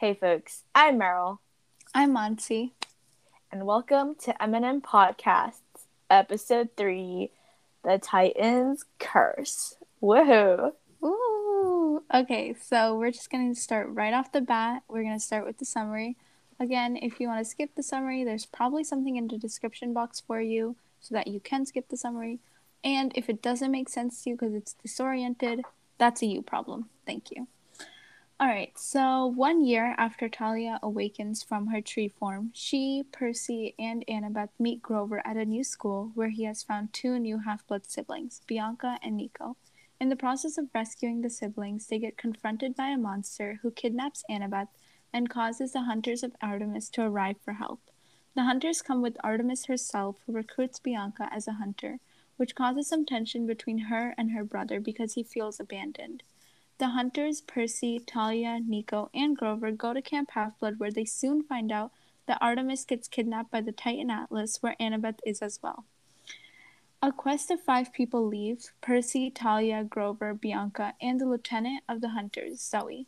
Hey folks, I'm Meryl. I'm Monty. And welcome to M&M Podcasts, episode three, The Titans Curse. Woohoo! Ooh. Okay, so we're just gonna start right off the bat. We're gonna start with the summary. Again, if you want to skip the summary, there's probably something in the description box for you so that you can skip the summary. And if it doesn't make sense to you because it's disoriented, that's a you problem. Thank you. All right, so one year after Thalia awakens from her tree form, she, Percy, and Annabeth meet Grover at a new school where he has found two new half blood siblings, Bianca and Nico. In the process of rescuing the siblings, they get confronted by a monster who kidnaps Annabeth and causes the hunters of Artemis to arrive for help. The hunters come with Artemis herself, who recruits Bianca as a hunter, which causes some tension between her and her brother because he feels abandoned. The hunters, Percy, Thalia, Nico, and Grover go to Camp Half Blood where they soon find out that Artemis gets kidnapped by the Titan Atlas where Annabeth is as well. A quest of five people leave Percy, Thalia, Grover, Bianca, and the lieutenant of the hunters, Zoe.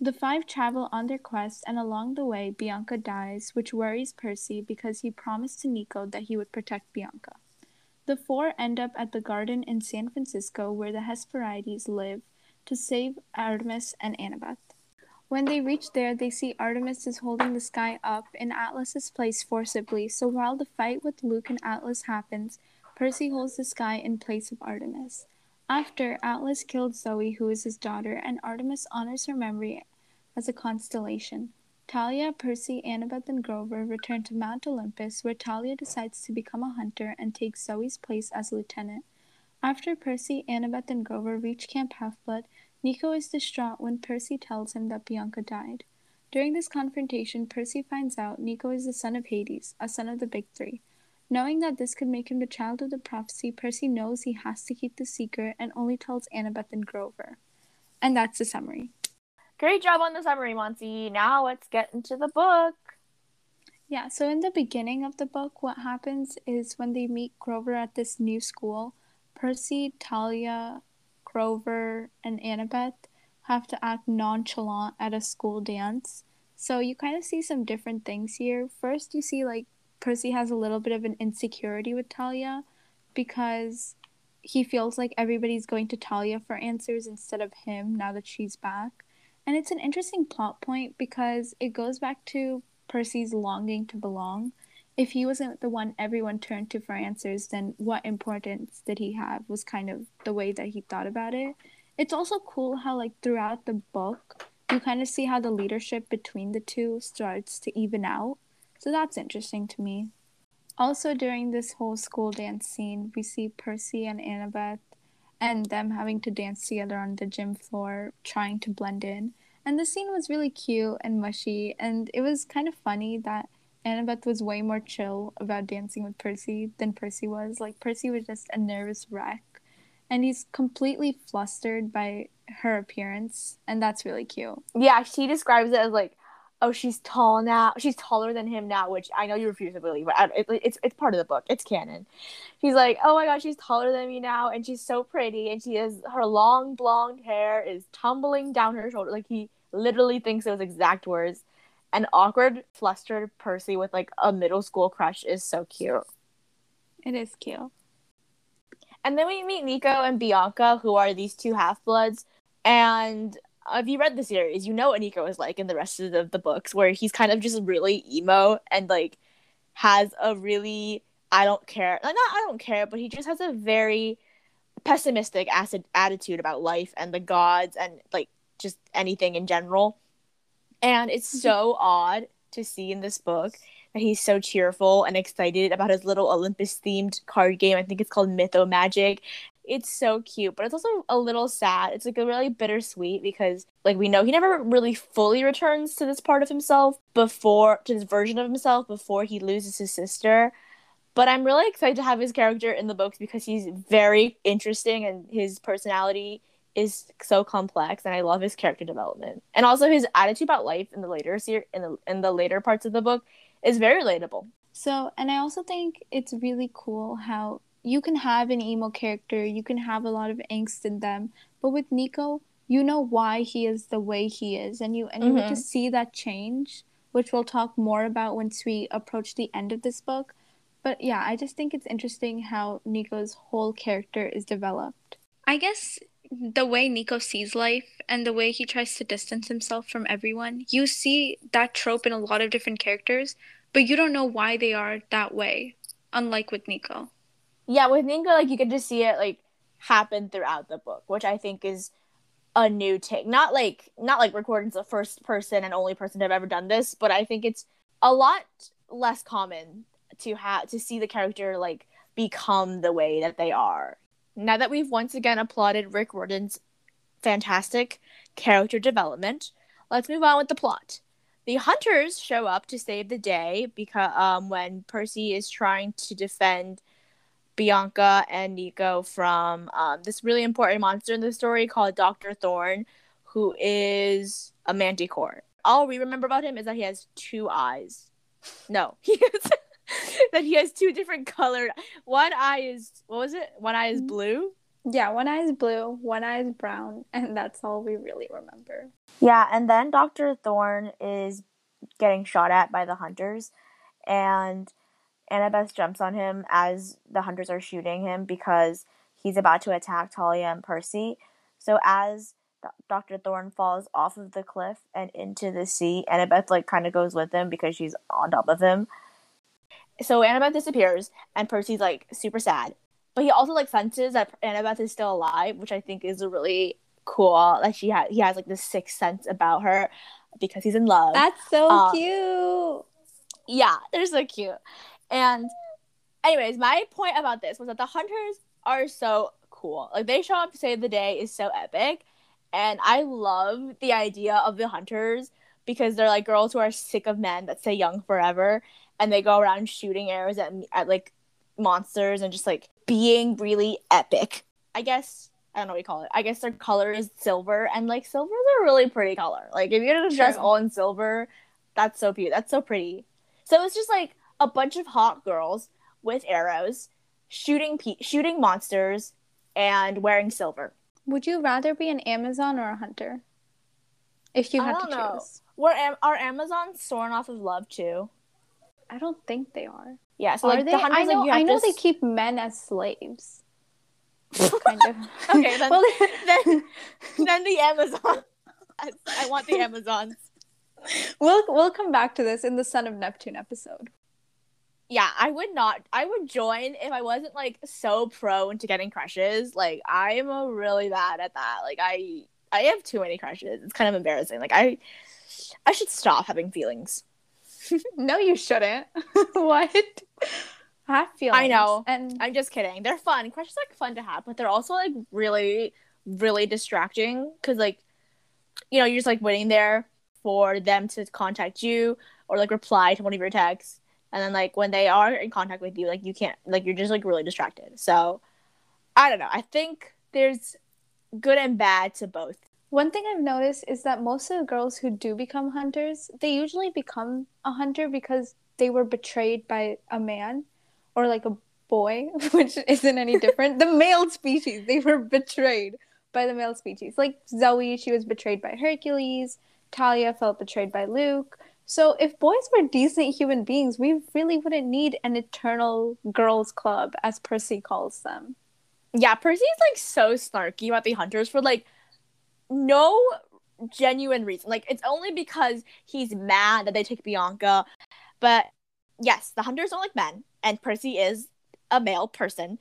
The five travel on their quest, and along the way, Bianca dies, which worries Percy because he promised to Nico that he would protect Bianca. The four end up at the garden in San Francisco where the Hesperides live to save Artemis and Annabeth. When they reach there, they see Artemis is holding the sky up in Atlas's place forcibly, so while the fight with Luke and Atlas happens, Percy holds the sky in place of Artemis. After, Atlas killed Zoe, who is his daughter, and Artemis honors her memory as a constellation. Thalia, Percy, Annabeth, and Grover return to Mount Olympus, where Thalia decides to become a hunter and takes Zoe's place as lieutenant. After Percy, Annabeth, and Grover reach Camp Half-Blood, Nico is distraught when Percy tells him that Bianca died. During this confrontation, Percy finds out Nico is the son of Hades, a son of the Big Three. Knowing that this could make him the child of the prophecy, Percy knows he has to keep the secret and only tells Annabeth and Grover. And that's the summary. Great job on the summary, Monty. Now let's get into the book. Yeah, so in the beginning of the book, what happens is when they meet Grover at this new school, Percy, Thalia, Grover, and Annabeth have to act nonchalant at a school dance. So you kind of see some different things here. First, you see like Percy has a little bit of an insecurity with Thalia because he feels like everybody's going to Thalia for answers instead of him now that she's back. And it's an interesting plot point because it goes back to Percy's longing to belong if he wasn't the one everyone turned to for answers, then what importance did he have? Was kind of the way that he thought about it. It's also cool how, like, throughout the book, you kind of see how the leadership between the two starts to even out. So that's interesting to me. Also, during this whole school dance scene, we see Percy and Annabeth and them having to dance together on the gym floor, trying to blend in. And the scene was really cute and mushy, and it was kind of funny that Annabeth was way more chill about dancing with Percy than Percy was. Like, Percy was just a nervous wreck. And he's completely flustered by her appearance, and that's really cute. Yeah, she describes it as like, oh, she's tall now. She's taller than him now, which I know you refuse to believe, but it, it's it's part of the book. It's canon. She's like, oh my god, she's taller than me now, and she's so pretty, and she has her long blonde hair is tumbling down her shoulder. Like he literally thinks those exact words an awkward, flustered Percy with like a middle school crush is so cute. It is cute. And then we meet Nico and Bianca, who are these two half bloods. And if you read the series, you know what Nico is like in the rest of the, the books, where he's kind of just really emo and like has a really I don't care, not I don't care, but he just has a very pessimistic acid attitude about life and the gods and like just anything in general. And it's mm-hmm. so odd to see in this book that he's so cheerful and excited about his little Olympus themed card game. I think it's called Mythomagic. It's so cute, but it's also a little sad. It's like a really bittersweet because like we know he never really fully returns to this part of himself before to this version of himself before he loses his sister. But I'm really excited to have his character in the books because he's very interesting and his personality is so complex and I love his character development. And also his attitude about life in the later ser- in the in the later parts of the book is very relatable. So, and I also think it's really cool how you can have an emo character, you can have a lot of angst in them, but with Nico, you know why he is the way he is and you and you get to Mhm. see that change which we'll talk more about once we approach the end of this book but yeah i just think it's interesting how nico's whole character is developed i guess the way nico sees life and the way he tries to distance himself from everyone you see that trope in a lot of different characters but you don't know why they are that way unlike with nico Yeah, with Nico, like you can just see it like happen throughout the book, which I think is a new take. Not like not like Riordan's the first person and only person to have ever done this, but I think it's a lot less common to have to see the character like become the way that they are. Now that we've once again applauded Rick Riordan's fantastic character development, let's move on with the plot. The hunters show up to save the day because um, when Percy is trying to defend Bianca and Nico from um, this really important monster in the story called Doctor Thorn, who is a manticore. All we remember about him is that he has two eyes. No, he has that he has two different colored. One eye is what was it? One eye is mm. blue. yeah one eye is blue one eye is brown and that's all we really remember Yeah, and then Doctor Thorn is getting shot at by the hunters, and Annabeth jumps on him as the hunters are shooting him because he's about to attack Thalia and Percy. So as Doctor Thorn falls off of the cliff and into the sea, Annabeth like kind of goes with him because she's on top of him. So Annabeth disappears, and Percy's like super sad. But he also like senses that Annabeth is still alive, which I think is really cool. Like she had, he has like this sixth sense about her because he's in love. that's so Uh, cute yeah, they're so cute. And anyways, my point about this was that the hunters are so cool. Like they show up to save the day is so epic. And I love the idea of the hunters because they're like girls who are sick of men that say young forever and they go around shooting arrows at, at like monsters and just like being really epic. I guess I don't know what you call it. I guess their color is silver and like silver is a really pretty color. Like if you're gonna dress True. all in silver, that's so cute. That's so pretty. So it's just like a bunch of hot girls with arrows shooting pe- shooting monsters and wearing silver. Would you rather be an Amazon or a hunter? If you had to know. choose. Were am- are Amazons soaring off of love too? I don't think they are. Yeah, so are like they? the I know. like, I know to they keep men as slaves. kind of. Okay, then- well, then then the Amazon. I, I want the Amazons. we'll we'll come back to this in the Son of Neptune episode. Yeah, I would not. I would join if I wasn't like so prone to getting crushes. Like I'm really bad at that. Like I I have too many crushes. It's kind of embarrassing. Like I I should stop having feelings. No, you shouldn't. what? I feel. I know. And I'm just kidding. They're fun. Crushes are fun to have, but they're also like really, really distracting because like, you know, you're just like waiting there for them to contact you or like reply to one of your texts, and then like when they are in contact with you, like you can't like you're just like really distracted. So, I don't know. I think there's good and bad to both. One thing I've noticed is that most of the girls who do become hunters, they usually become a hunter because they were betrayed by a man or like a boy, which isn't any different. the male species, they were betrayed by the male species. Like Zoe, she was betrayed by Hercules. Thalia felt betrayed by Luke. So if boys were decent human beings, we really wouldn't need an eternal girls' club, as Percy calls them. Yeah, Percy's like so snarky about the hunters for like no genuine reason. Like it's only because he's mad that they take Bianca. But yes, the hunters don't like men, and Percy is a male person.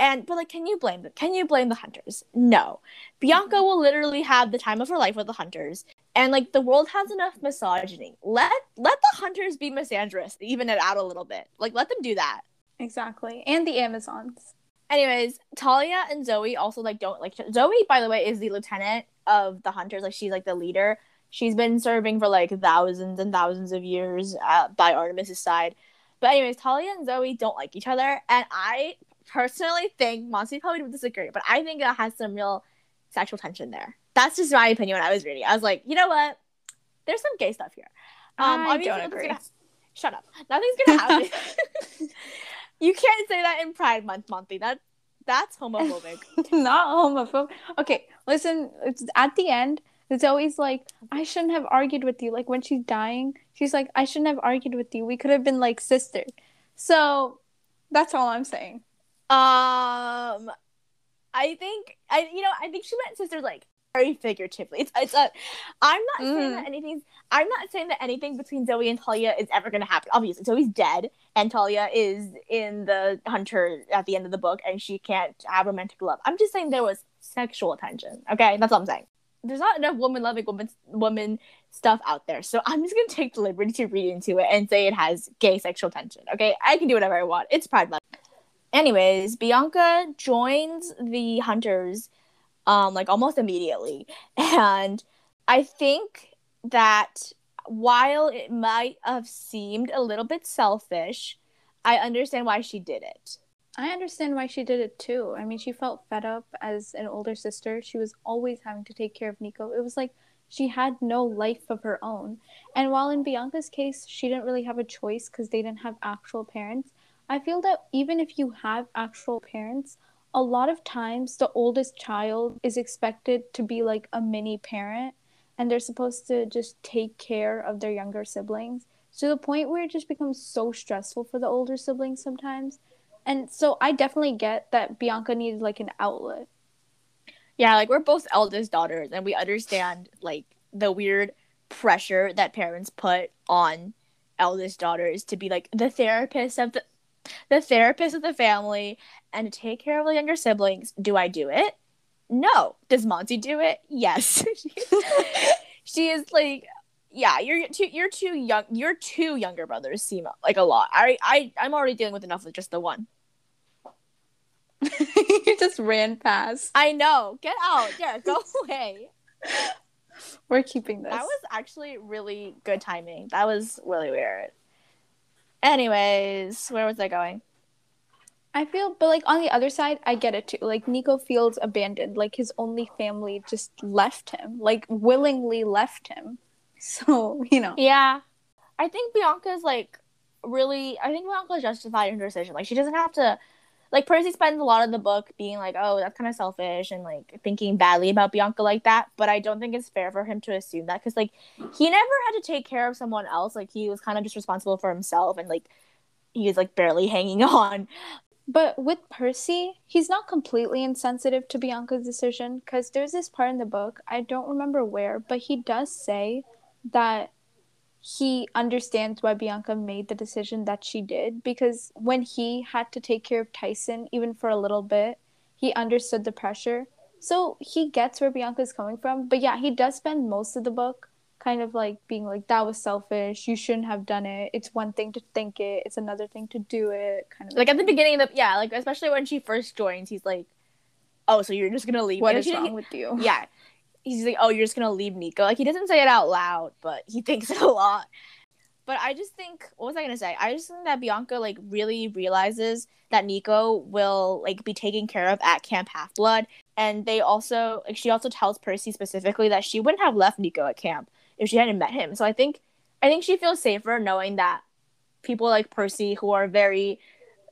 And but like, can you blame them? Can you blame the hunters? No. Bianca mm-hmm. will literally have the time of her life with the hunters. And like the world has enough misogyny. Let let the hunters be misandrous, even it out a little bit. Like let them do that. Exactly. And the Amazons. Anyways, Thalia and Zoe also like don't like Zoe. By the way, is the lieutenant of the hunters. Like she's like the leader. She's been serving for like thousands and thousands of years uh, by Artemis's side. But anyways, Thalia and Zoe don't like each other, and I personally think Monty probably would disagree, but I think it has some real sexual tension there. That's just my opinion when I was reading. I was like, you know what? There's some gay stuff here. Um, I don't agree. gonna- Shut up. Nothing's gonna happen. you can't say that in Pride Month, Monty. That That's homophobic. not homophobic. Okay, listen. It's at the end. It's always like I shouldn't have argued with you. Like when she's dying, she's like, I shouldn't have argued with you. We could have been like sisters. So that's all I'm saying. Um, I think I you know I think she meant sisters like very figuratively. It's it's a. I'm not saying Mm. that anything. I'm not saying that anything between Zoe and Thalia is ever going to happen. Obviously, Zoe's dead, and Thalia is in the hunter at the end of the book, and she can't have romantic love. I'm just saying there was sexual tension. Okay, that's all I'm saying. There's not enough woman loving woman woman stuff out there, so I'm just gonna take the liberty to read into it and say it has gay sexual tension. Okay, I can do whatever I want. It's Pride Month. Anyways, Bianca joins the hunters um like almost immediately. And I think that while it might have seemed a little bit selfish, I understand why she did it. I understand why she did it too. I mean, she felt fed up as an older sister. She was always having to take care of Nico. It was like she had no life of her own. And while in Bianca's case, she didn't really have a choice because they didn't have actual parents, I feel that even if you have actual parents, a lot of times the oldest child is expected to be like a mini parent and they're supposed to just take care of their younger siblings to the point where it just becomes so stressful for the older siblings sometimes. And so I definitely get that Bianca needed like an outlet. Yeah, like we're both eldest daughters and we understand like the weird pressure that parents put on eldest daughters to be like the therapist of the the therapist of the family and to take care of the younger siblings. Do I do it? No. Does Monty do it? Yes. she is like yeah, you're two you're two young your two younger brothers seem like a lot. I I I'm already dealing with enough with just the one. you just ran past. I know. Get out. Yeah, go away. We're keeping this. That was actually really good timing. That was really weird. Anyways, where was I going? I feel, but like on the other side, I get it too. Like Nico feels abandoned. Like his only family just left him, like willingly left him. So you know, Yeah. I think Bianca's like really I think Bianca justified in her decision. Like she doesn't have to like Percy spends a lot of the book being like, oh, that's kind of selfish and like thinking badly about Bianca like that. But I don't think it's fair for him to assume that because like he never had to take care of someone else. Like he was kind of just responsible for himself and like he was like barely hanging on. But with Percy, he's not completely insensitive to Bianca's decision because there's this part in the book, I don't remember where, but he does say that he understands why Bianca made the decision that she did because when he had to take care of Tyson, even for a little bit, he understood the pressure. So he gets where Bianca's coming from. But yeah, he does spend most of the book kind of like being like, that was selfish. You shouldn't have done it. It's one thing to think it, it's another thing to do it. Kind of Like at the beginning of the yeah, like especially when she first joins, he's like, "Oh, so you're just gonna leave?" What me?" is wrong with you? Yeah, he's like, "Oh, you're just gonna leave Nico." Like he doesn't say it out loud, but he thinks it a lot. But I just think, what was I gonna say? I just think that Bianca like really realizes that Nico will like be taken care of at Camp Half Blood, and they also like she also tells Percy specifically that she wouldn't have left Nico at camp if she hadn't met him. So I think I think she feels safer knowing that people like Percy who are very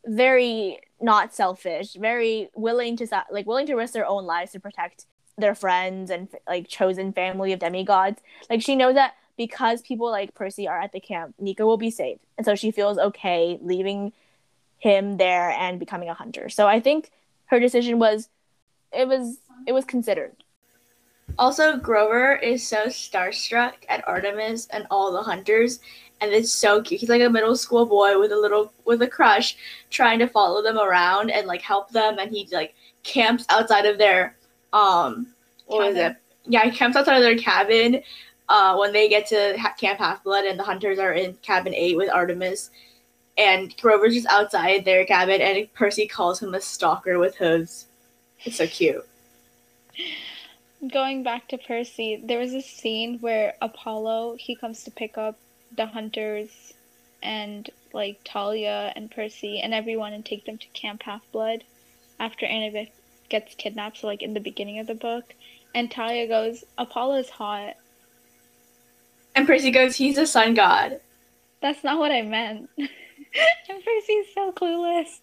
very not selfish, very willing to like willing to risk their own lives to protect their friends and like chosen family of demigods. Like she knows that because people like Percy are at the camp, Nico will be saved, and so she feels okay leaving him there and becoming a hunter. So I think her decision was it was it was considered. Also, Grover is so starstruck at Artemis and all the hunters, and it's so cute. He's like a middle school boy with a little with a crush, trying to follow them around and like help them. And he like camps outside of their um what was it? Yeah, he camps outside of their cabin uh, when they get to ha- Camp Half Blood, and the hunters are in cabin eight with Artemis. And Grover's just outside their cabin, and Percy calls him a stalker with hooves. It's so cute. Going back to Percy, there was a scene where Apollo he comes to pick up the hunters and like Thalia and Percy and everyone and take them to Camp Half Blood after Annabeth gets kidnapped, so like in the beginning of the book. And Thalia goes, Apollo's hot. And Percy goes, he's a sun god. That's not what I meant. and Percy's so clueless.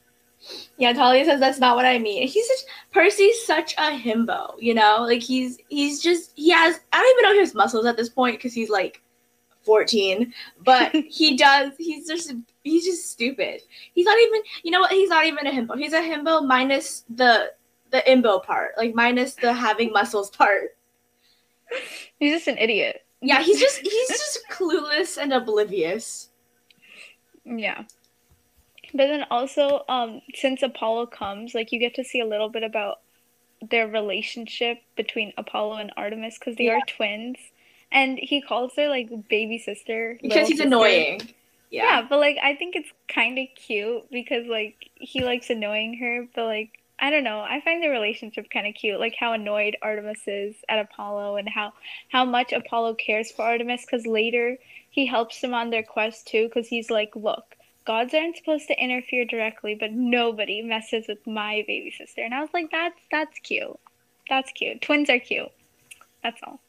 Yeah, Thalia says that's not what I mean. He's such Percy's such a himbo, you know? Like he's he's just he has I don't even know his muscles at this point because he's like 14, but he does he's just he's just stupid. He's not even you know what, he's not even a himbo. He's a himbo minus the the imbo part, like minus the having muscles part. He's just an idiot. Yeah, he's just he's just clueless and oblivious. Yeah. But then also, um, since Apollo comes, like you get to see a little bit about their relationship between Apollo and Artemis because they Yeah. are twins, and he calls her like baby sister Because he's sister. annoying. Yeah. Yeah. but like I think it's kind of cute because like he likes annoying her, but like I don't know. I find the relationship kind of cute, like how annoyed Artemis is at Apollo and how how much Apollo cares for Artemis because later he helps them on their quest too because he's like, look, gods aren't supposed to interfere directly, but nobody messes with my baby sister. And I was like, that's that's cute. That's cute. Twins are cute. That's all.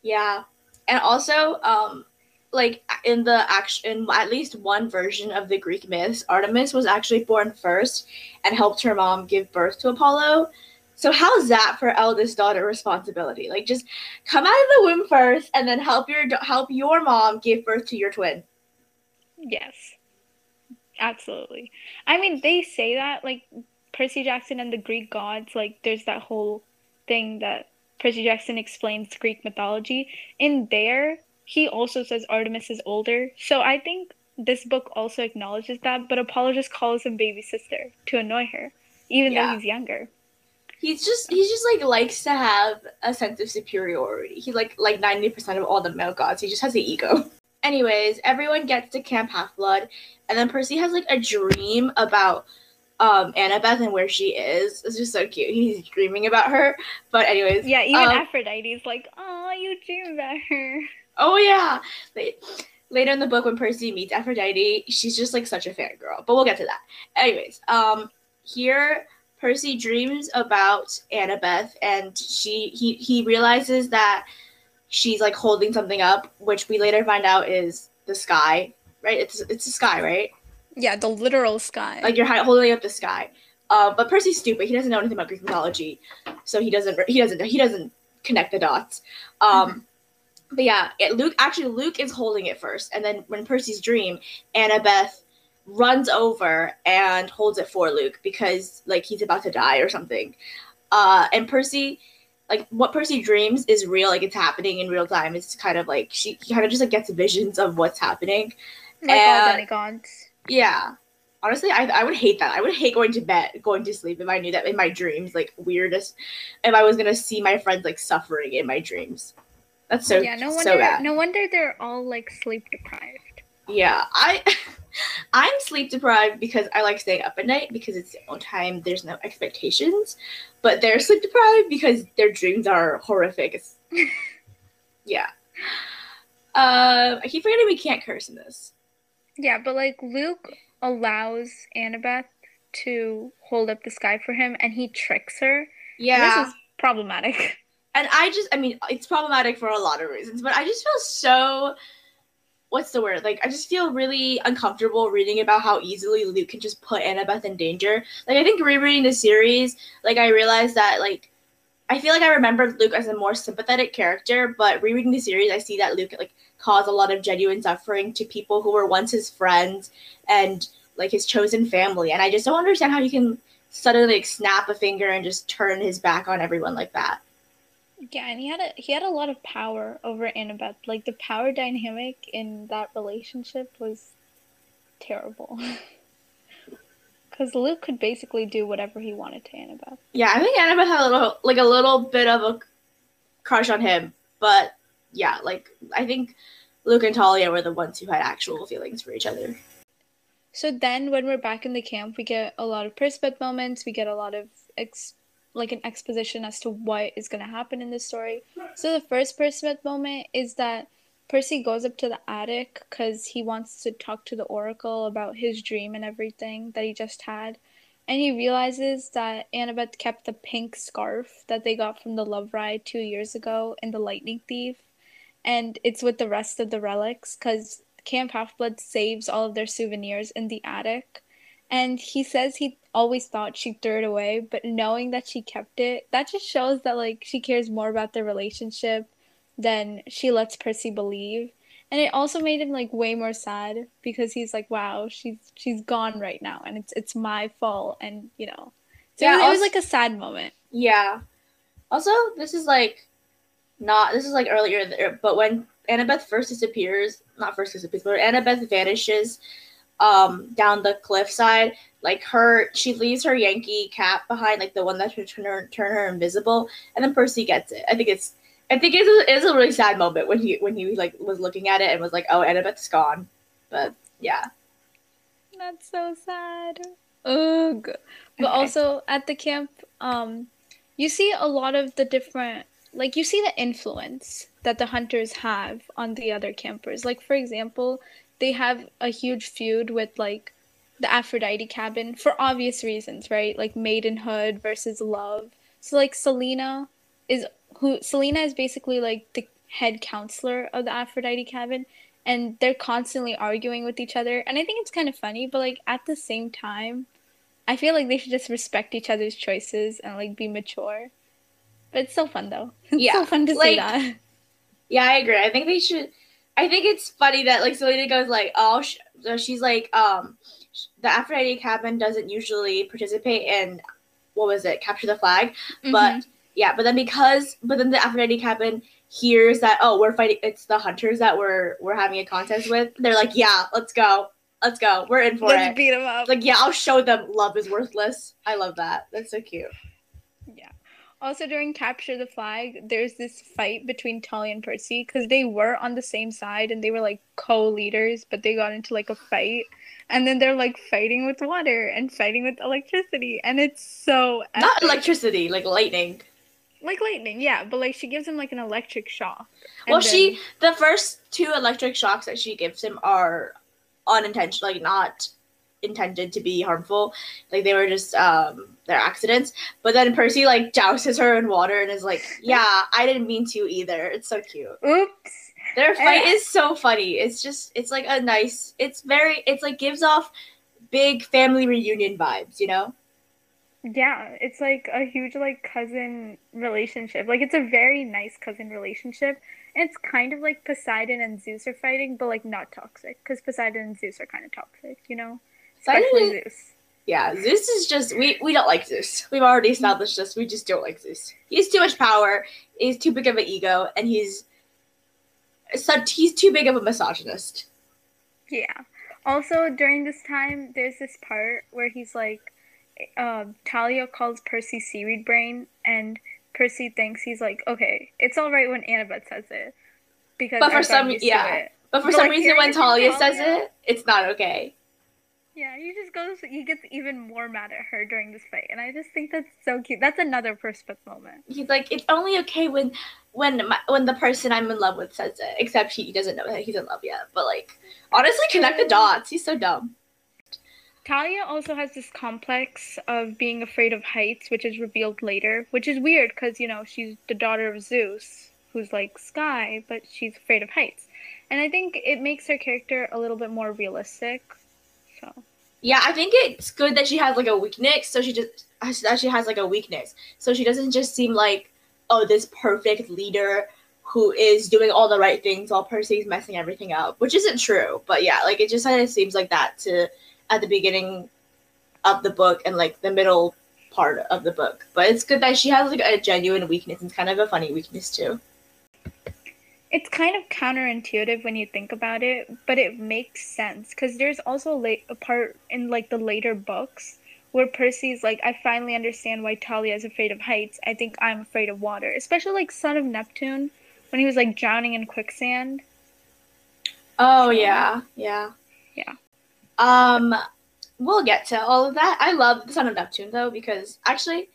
Yeah. And also, um, like in the action, at least one version of the Greek myths, Artemis was actually born first and helped her mom give birth to Apollo. So how's that for eldest daughter responsibility? Like, just come out of the womb first, and then help your help your mom give birth to your twin. Yes. Absolutely. I mean, they say that, like, Percy Jackson and the Greek gods, like, there's that whole thing that Percy Jackson explains Greek mythology. In there, he also says Artemis is older. So I think this book also acknowledges that, but Apollo just calls him baby sister to annoy her, even Yeah. though he's younger. He's just he's just like likes to have a sense of superiority. He like like ninety percent of all the male gods. He just has an ego. Anyways, everyone gets to Camp Half Blood, and then Percy has like a dream about um Annabeth and where she is. It's just so cute. He's dreaming about her. But anyways, Yeah, even um, Aphrodite's like, oh, you dream about her. Oh yeah. Later in the book, when Percy meets Aphrodite, she's just like such a fangirl. But we'll get to that. Anyways, um, here Percy dreams about Annabeth, and she he he realizes that she's like holding something up, which we later find out is the sky. Right? It's it's the sky, right? Yeah, the literal sky. Like you're holding up the sky. Uh, but Percy's stupid. He doesn't know anything about Greek mythology, so he doesn't he doesn't he doesn't connect the dots. Um, But yeah, it, Luke actually Luke is holding it first, and then when Percy's dream, Annabeth runs over and holds it for Luke because like he's about to die or something. Uh, and Percy, like what Percy dreams is real, like it's happening in real time. It's kind of like she kind of just like gets visions of what's happening. like all uh, demigods. Yeah. Honestly, I, I would hate that. I would hate going to bed, going to sleep if I knew that in my dreams, like weirdest, if I was gonna see my friends like suffering in my dreams. That's so yeah, no so wonder. bad. no wonder they're all like sleep deprived. Yeah, I I'm sleep deprived because I like staying up at night because it's the only time there's no expectations. But they're sleep deprived because their dreams are horrific. Yeah. Um, I keep forgetting we can't curse in this. Yeah, but like Luke allows Annabeth to hold up the sky for him, and he tricks her. Yeah. This is problematic. and I just, I mean, it's problematic for a lot of reasons, but I just feel so. What's the word? Like, I just feel really uncomfortable reading about how easily Luke can just put Annabeth in danger. Like, I think rereading the series, like, I realized that, like, I feel like I remembered Luke as a more sympathetic character, but rereading the series, I see that Luke, like, caused a lot of genuine suffering to people who were once his friends and, like, his chosen family. And I just don't understand how he can suddenly, like, snap a finger and just turn his back on everyone like that. Yeah, and he had a he had a lot of power over Annabeth. Like the power dynamic in that relationship was terrible. Because Luke could basically do whatever he wanted to Annabeth. Yeah, I think Annabeth had a little, like a little bit of a crush on him, but yeah, like I think Luke and Thalia were the ones who had actual feelings for each other. So then, when we're back in the camp, we get a lot of Percabeth moments. We get a lot of ex- like an exposition as to what is going to happen in this story. So the first Percabeth moment is that Percy goes up to the attic because he wants to talk to the Oracle about his dream and everything that he just had, and he realizes that Annabeth kept the pink scarf that they got from the Love Ride two years ago in the Lightning Thief, and it's with the rest of the relics because Camp Half Blood saves all of their souvenirs in the attic. And he says he always thought she threw it away, but knowing that she kept it, that just shows that like she cares more about their relationship than she lets Percy believe. And it also made him like way more sad because he's like, wow, she's she's gone right now and it's it's my fault and you know. So Yeah, it, was, it was like a sad moment. Yeah. Also, this is like not this is like earlier, but when Annabeth first disappears, not first disappears, but Annabeth vanishes um down the cliffside, like her she leaves her Yankee cap behind, like the one that should turn her turn her invisible, and then Percy gets it. I think it's I think it's a, it's a really sad moment when he when he like was looking at it and was like, oh, Annabeth's gone. But yeah. That's so sad. Ugh. But Okay. also at the camp, um, you see a lot of the different, like you see the influence that the hunters have on the other campers. Like for example, they have a huge feud with like the Aphrodite cabin for obvious reasons, right? Like maidenhood versus love. So like Silena is who Silena is basically like the head counselor of the Aphrodite cabin and they're constantly arguing with each other and i think it's kind of funny but like at the same time i feel like they should just respect each other's choices and like be mature but it's so fun though it's Yeah, so fun to like- see that Yeah, I agree. I think they should. I think it's funny that like Silena goes like, oh, sh- so she's like, um, sh- the Aphrodite cabin doesn't usually participate in what was it, capture the flag, Mhm. but yeah, but then because, but then the Aphrodite cabin hears that oh, we're fighting. It's the hunters that we're we're having a contest with. They're like, yeah, let's go, let's go, we're in for let's it. beat them up like, yeah, I'll show them love is worthless. I love that. That's so cute. Also, during Capture the Flag, there's this fight between Thalia and Percy because they were on the same side and they were like co leaders, but they got into like a fight. And then they're like fighting with water and fighting with electricity. And it's so. Not electricity, like lightning. Like lightning, yeah. But like she gives him like an electric shock. Well, then- she the first two electric shocks that she gives him are unintentional, like not intended to be harmful. Like they were just um they're accidents. But then Percy like douses her in water and is like, "Yeah, I didn't mean to either." It's so cute. Oops. Their fight is so funny. It's just it's like a nice. It's very. It's like gives off big family reunion vibes. You know. Yeah, it's like a huge like cousin relationship. Like it's a very nice cousin relationship. And it's kind of like Poseidon and Zeus are fighting, but like not toxic because Poseidon and Zeus are kind of toxic, you know. Especially Zeus. Yeah, Zeus is just we we don't like Zeus. We've already established this. We just don't like Zeus. He's too much power. He's too big of an ego, and he's such he's too big of a misogynist. Yeah. Also, during this time, there's this part where he's like, um, Thalia calls Percy seaweed brain, and Percy thinks he's like, okay, it's all right when Annabeth says it, because But for some- yeah. But for But, some like, reason, when Thalia says it, it's not okay. Yeah, he just goes. He gets even more mad at her during this fight, and I just think that's so cute. That's another Percabeth moment. He's like, it's only okay when when my, when the person I'm in love with says it. Except he doesn't know that he's in love yet. But like, honestly, connect the dots. He's so dumb. Thalia also has this complex of being afraid of heights, which is revealed later, which is weird because you know she's the daughter of Zeus, who's like sky, but she's afraid of heights, and I think it makes her character a little bit more realistic. So Yeah, I think it's good that she has like a weakness. So she just that she has like a weakness. So she doesn't just seem like oh this perfect leader who is doing all the right things while Percy's messing everything up, which isn't true. But yeah, like it just kind of seems like that to at the beginning of the book and like the middle part of the book. But it's good that she has like a genuine weakness and kind of a funny weakness too. It's kind of counterintuitive when you think about it, but it makes sense because there's also la- a part in like the later books where Percy's like, I finally understand why Thalia is afraid of heights. I think I'm afraid of water, especially like Son of Neptune when he was like drowning in quicksand. Oh yeah, yeah, Yeah. Um, we'll get to all of that. I love the Son of Neptune though because actually,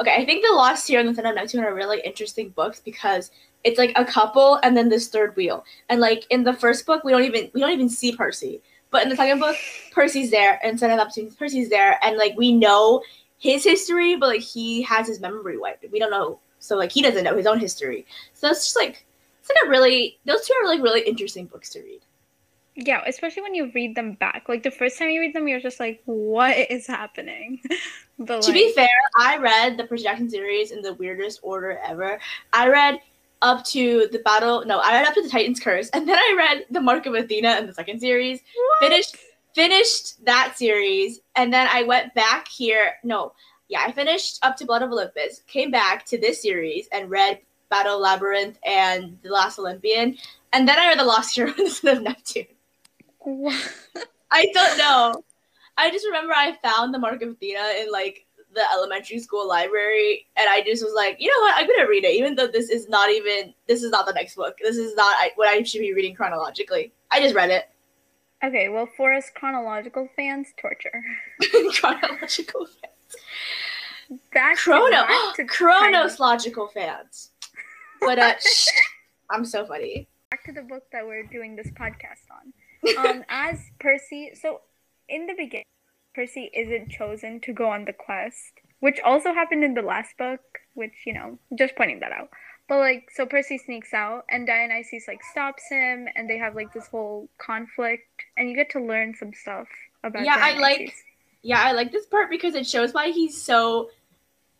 okay, I think the Lost Hero and the of Neptune are really interesting books because it's like a couple and then this third wheel. And like in the first book, we don't even we don't even see Percy, but in the second book, Percy's there and of Neptune, Percy's there, and like we know his history, but like he has his memory wiped. We don't know, so like he doesn't know his own history. So it's just like it's like a really those two are like really interesting books to read. Yeah, especially when you read them back. Like the first time you read them, you're just like, "What is happening?" but to like... be fair, I read the Percy Jackson series in the weirdest order ever. I read up to the battle. No, I read up to the Titan's Curse, and then I read the Mark of Athena in the second series. What? Finished finished that series, and then I went back here. No, yeah, I finished up to Blood of Olympus, came back to this series, and read Battle Labyrinth and The Last Olympian, and then I read The Lost Heroes of Neptune. I don't know. I just remember I found the Mark of Athena in like the elementary school library, and I just was like, you know what, I'm gonna read it, even though this is not even this is not the next book. This is not what I should be reading chronologically. I just read it. Okay, well, for us chronological fans, torture. chronological fans. Back Chrono, back to chronological fans. But uh, I'm so funny. Back to the book that we're doing this podcast on um, as Percy, so in the beginning, Percy isn't chosen to go on the quest, which also happened in the last book, which, you know, just pointing that out. But like, so Percy sneaks out, and Dionysus like stops him, and they have like this whole conflict, and you get to learn some stuff about. Yeah, Dionysus. I like. Yeah, I like this part because it shows why he's so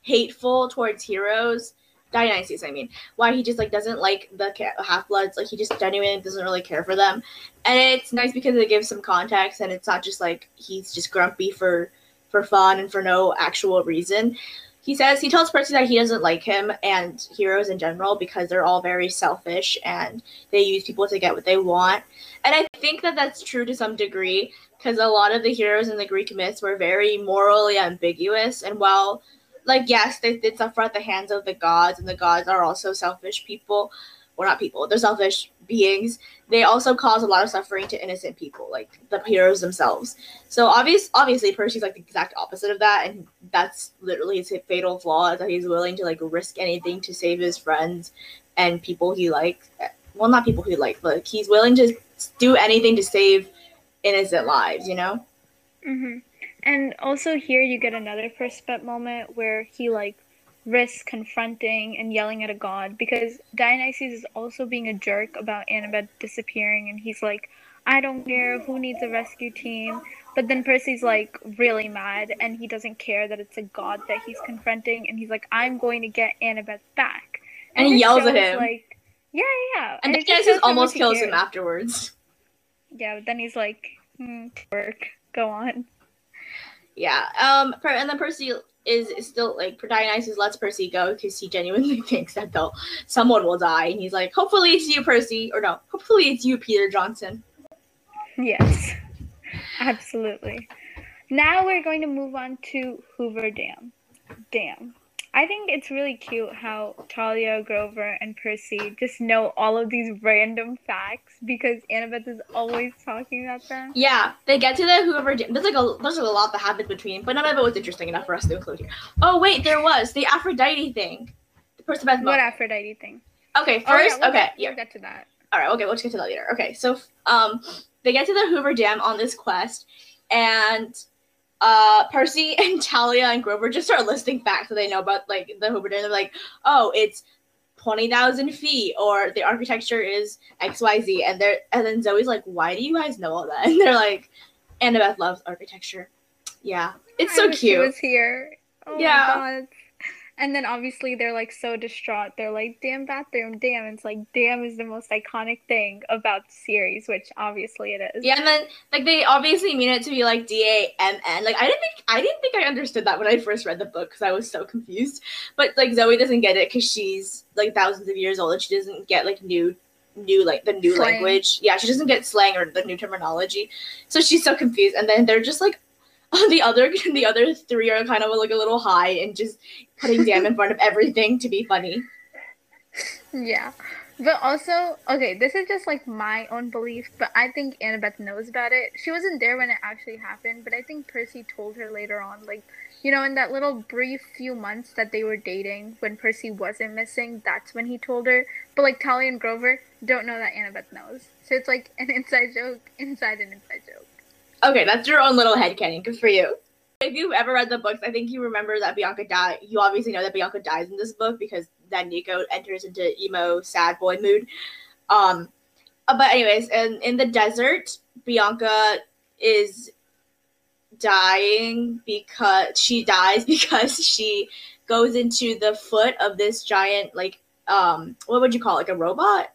hateful towards heroes Dionysus, I mean, why he just like doesn't like the half bloods, like he just genuinely doesn't really care for them, and it's nice because it gives some context, and it's not just like he's just grumpy for for fun and for no actual reason. He says he tells Percy that he doesn't like him and heroes in general because they're all very selfish and they use people to get what they want, and I think that that's true to some degree because a lot of the heroes in the Greek myths were very morally ambiguous, and while like yes, they did suffer at the hands of the gods, and the gods are also selfish people. Well, not people; they're selfish beings. They also cause a lot of suffering to innocent people, like the heroes themselves. So obvious, obviously, Percy's like the exact opposite of that, and that's literally his fatal flaw is that he's willing to like risk anything to save his friends and people he likes. Well, not people he likes, but he's willing to do anything to save innocent lives. You know. Mm-hmm. And also here you get another first step moment where he like risks confronting and yelling at a god because Dionysus is also being a jerk about Annabeth disappearing and he's like, I don't care who needs a rescue team. But then Percy's like really mad and he doesn't care that it's a god that he's confronting and he's like, I'm going to get Annabeth back. And, and he yells at him. Like, yeah, yeah. And, and Dionysus almost kills him afterwards. Yeah, but then he's like, hmm, work, go on. Yeah. Um. And then Percy is, is still like Dionysus lets Percy go because he genuinely thinks that they'll someone will die, and he's like, hopefully it's you, Percy, or no, hopefully it's you, Peter Johnson. Yes. Absolutely. Now we're going to move on to Hoover Dam. Dam. I think it's really cute how Thalia, Grover, and Percy just know all of these random facts because Annabeth is always talking about them. Yeah, they get to the Hoover. There's like a there's like a lot that happens between, but none of it was interesting enough for us to include here. Oh wait, there was the Aphrodite thing. The Persephone. What Aphrodite thing? Okay, first. Oh, yeah, we'll okay, get, yeah. We'll get to that. All right. Okay, let's get to that later. Okay, so um, they get to the Hoover Dam on this quest, and uh, Percy and Thalia and Grover just start listing facts that they know about like the Hoover Dam. They're like, oh, it's twenty thousand feet, or the architecture is X Y Z, and they're and then Zoe's like, why do you guys know all that? And they're like, Annabeth loves architecture. Yeah, it's so cute. She was here. Oh yeah. And then obviously they're like so distraught. They're like, damn bathroom, damn. It's like, damn is the most iconic thing about the series, which obviously it is. Yeah, and then like they obviously mean it to be like D A M N. Like I didn't think I didn't think I understood that when I first read the book because I was so confused. But like Zoe doesn't get it because she's like thousands of years old and she doesn't get like new new like the new slang. language. Yeah, she doesn't get slang or the new terminology. So she's so confused. And then they're just like the other the other three are kind of like a little high and just putting Dam in front of everything to be funny. Yeah. But also, okay, this is just like my own belief, but I think Annabeth knows about it. She wasn't there when it actually happened, but I think Percy told her later on, like, you know, in that little brief few months that they were dating, when Percy wasn't missing, that's when he told her. But like Thalia and Grover don't know that Annabeth knows. So it's like an inside joke inside an inside joke. Okay, that's your own little head headcanon. Good for you. If you've ever read the books, I think you remember that Bianca died. You obviously know that Bianca dies in this book because then Nico enters into emo sad boy mood. Um, Uh, but anyways, and in the desert, Bianca is dying because she dies because she goes into the foot of this giant like um what would you call it, like a robot?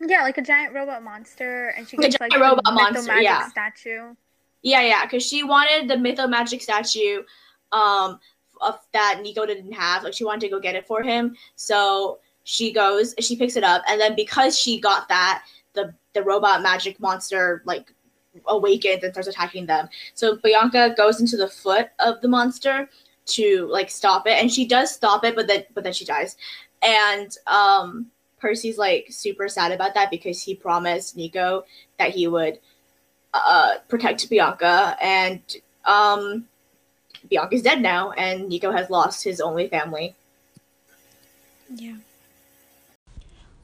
Yeah, like a giant robot monster, and she A gets giant like robot the monster, yeah. statue. Yeah, yeah, because she wanted the Mythomagic statue um of that Nico didn't have. Like she wanted to go get it for him. So she goes, she picks it up, and then because she got that, the the robot magic monster like awakens and starts attacking them. So Bianca goes into the foot of the monster to like stop it, and she does stop it, but then but then she dies. And um Percy's like super sad about that because he promised Nico that he would uh protect Bianca and um Bianca's dead now and Nico has lost his only family. Yeah.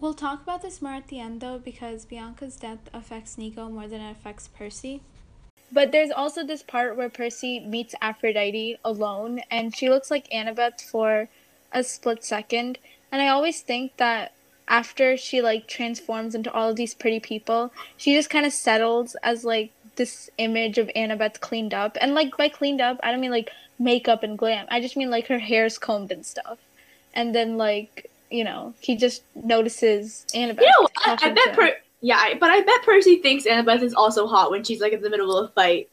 We'll talk about this more at the end though, because Bianca's death affects Nico more than it affects Percy. But there's also this part where Percy meets Aphrodite alone, and she looks like Annabeth for a split second. And I always think that after she like transforms into all of these pretty people, she just kind of settles as like this image of Annabeth cleaned up. And like by cleaned up, I don't mean like makeup and glam. I just mean like her hair's combed and stuff. And then like you know, he just notices Annabeth. You know, I, I bet per- yeah, I, but I bet Percy thinks Annabeth is also hot when she's like in the middle of a fight.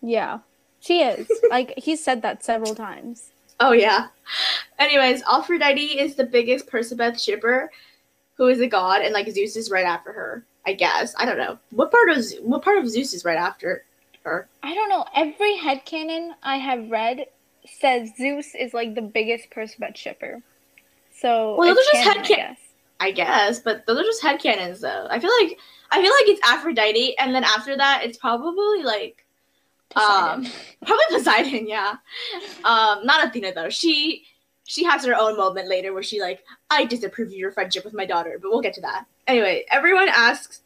Yeah, she is. like he said that several times. Oh yeah. Anyways, Aphrodite is the biggest Percabeth shipper, who is a god, and like Zeus is right after her. I guess I don't know what part of what part of Zeus is right after her. I don't know. Every headcanon I have read says Zeus is like the biggest Percabeth shipper. So Well, those are just canon, I guess. I guess, but those are just headcanons though. I feel like I feel like it's Aphrodite, and then after that, it's probably like um, Poseidon. probably Poseidon. Yeah, um, not Athena though. She she has her own moment later where she like I disapprove of your friendship with my daughter, but we'll get to that. Anyway, everyone asks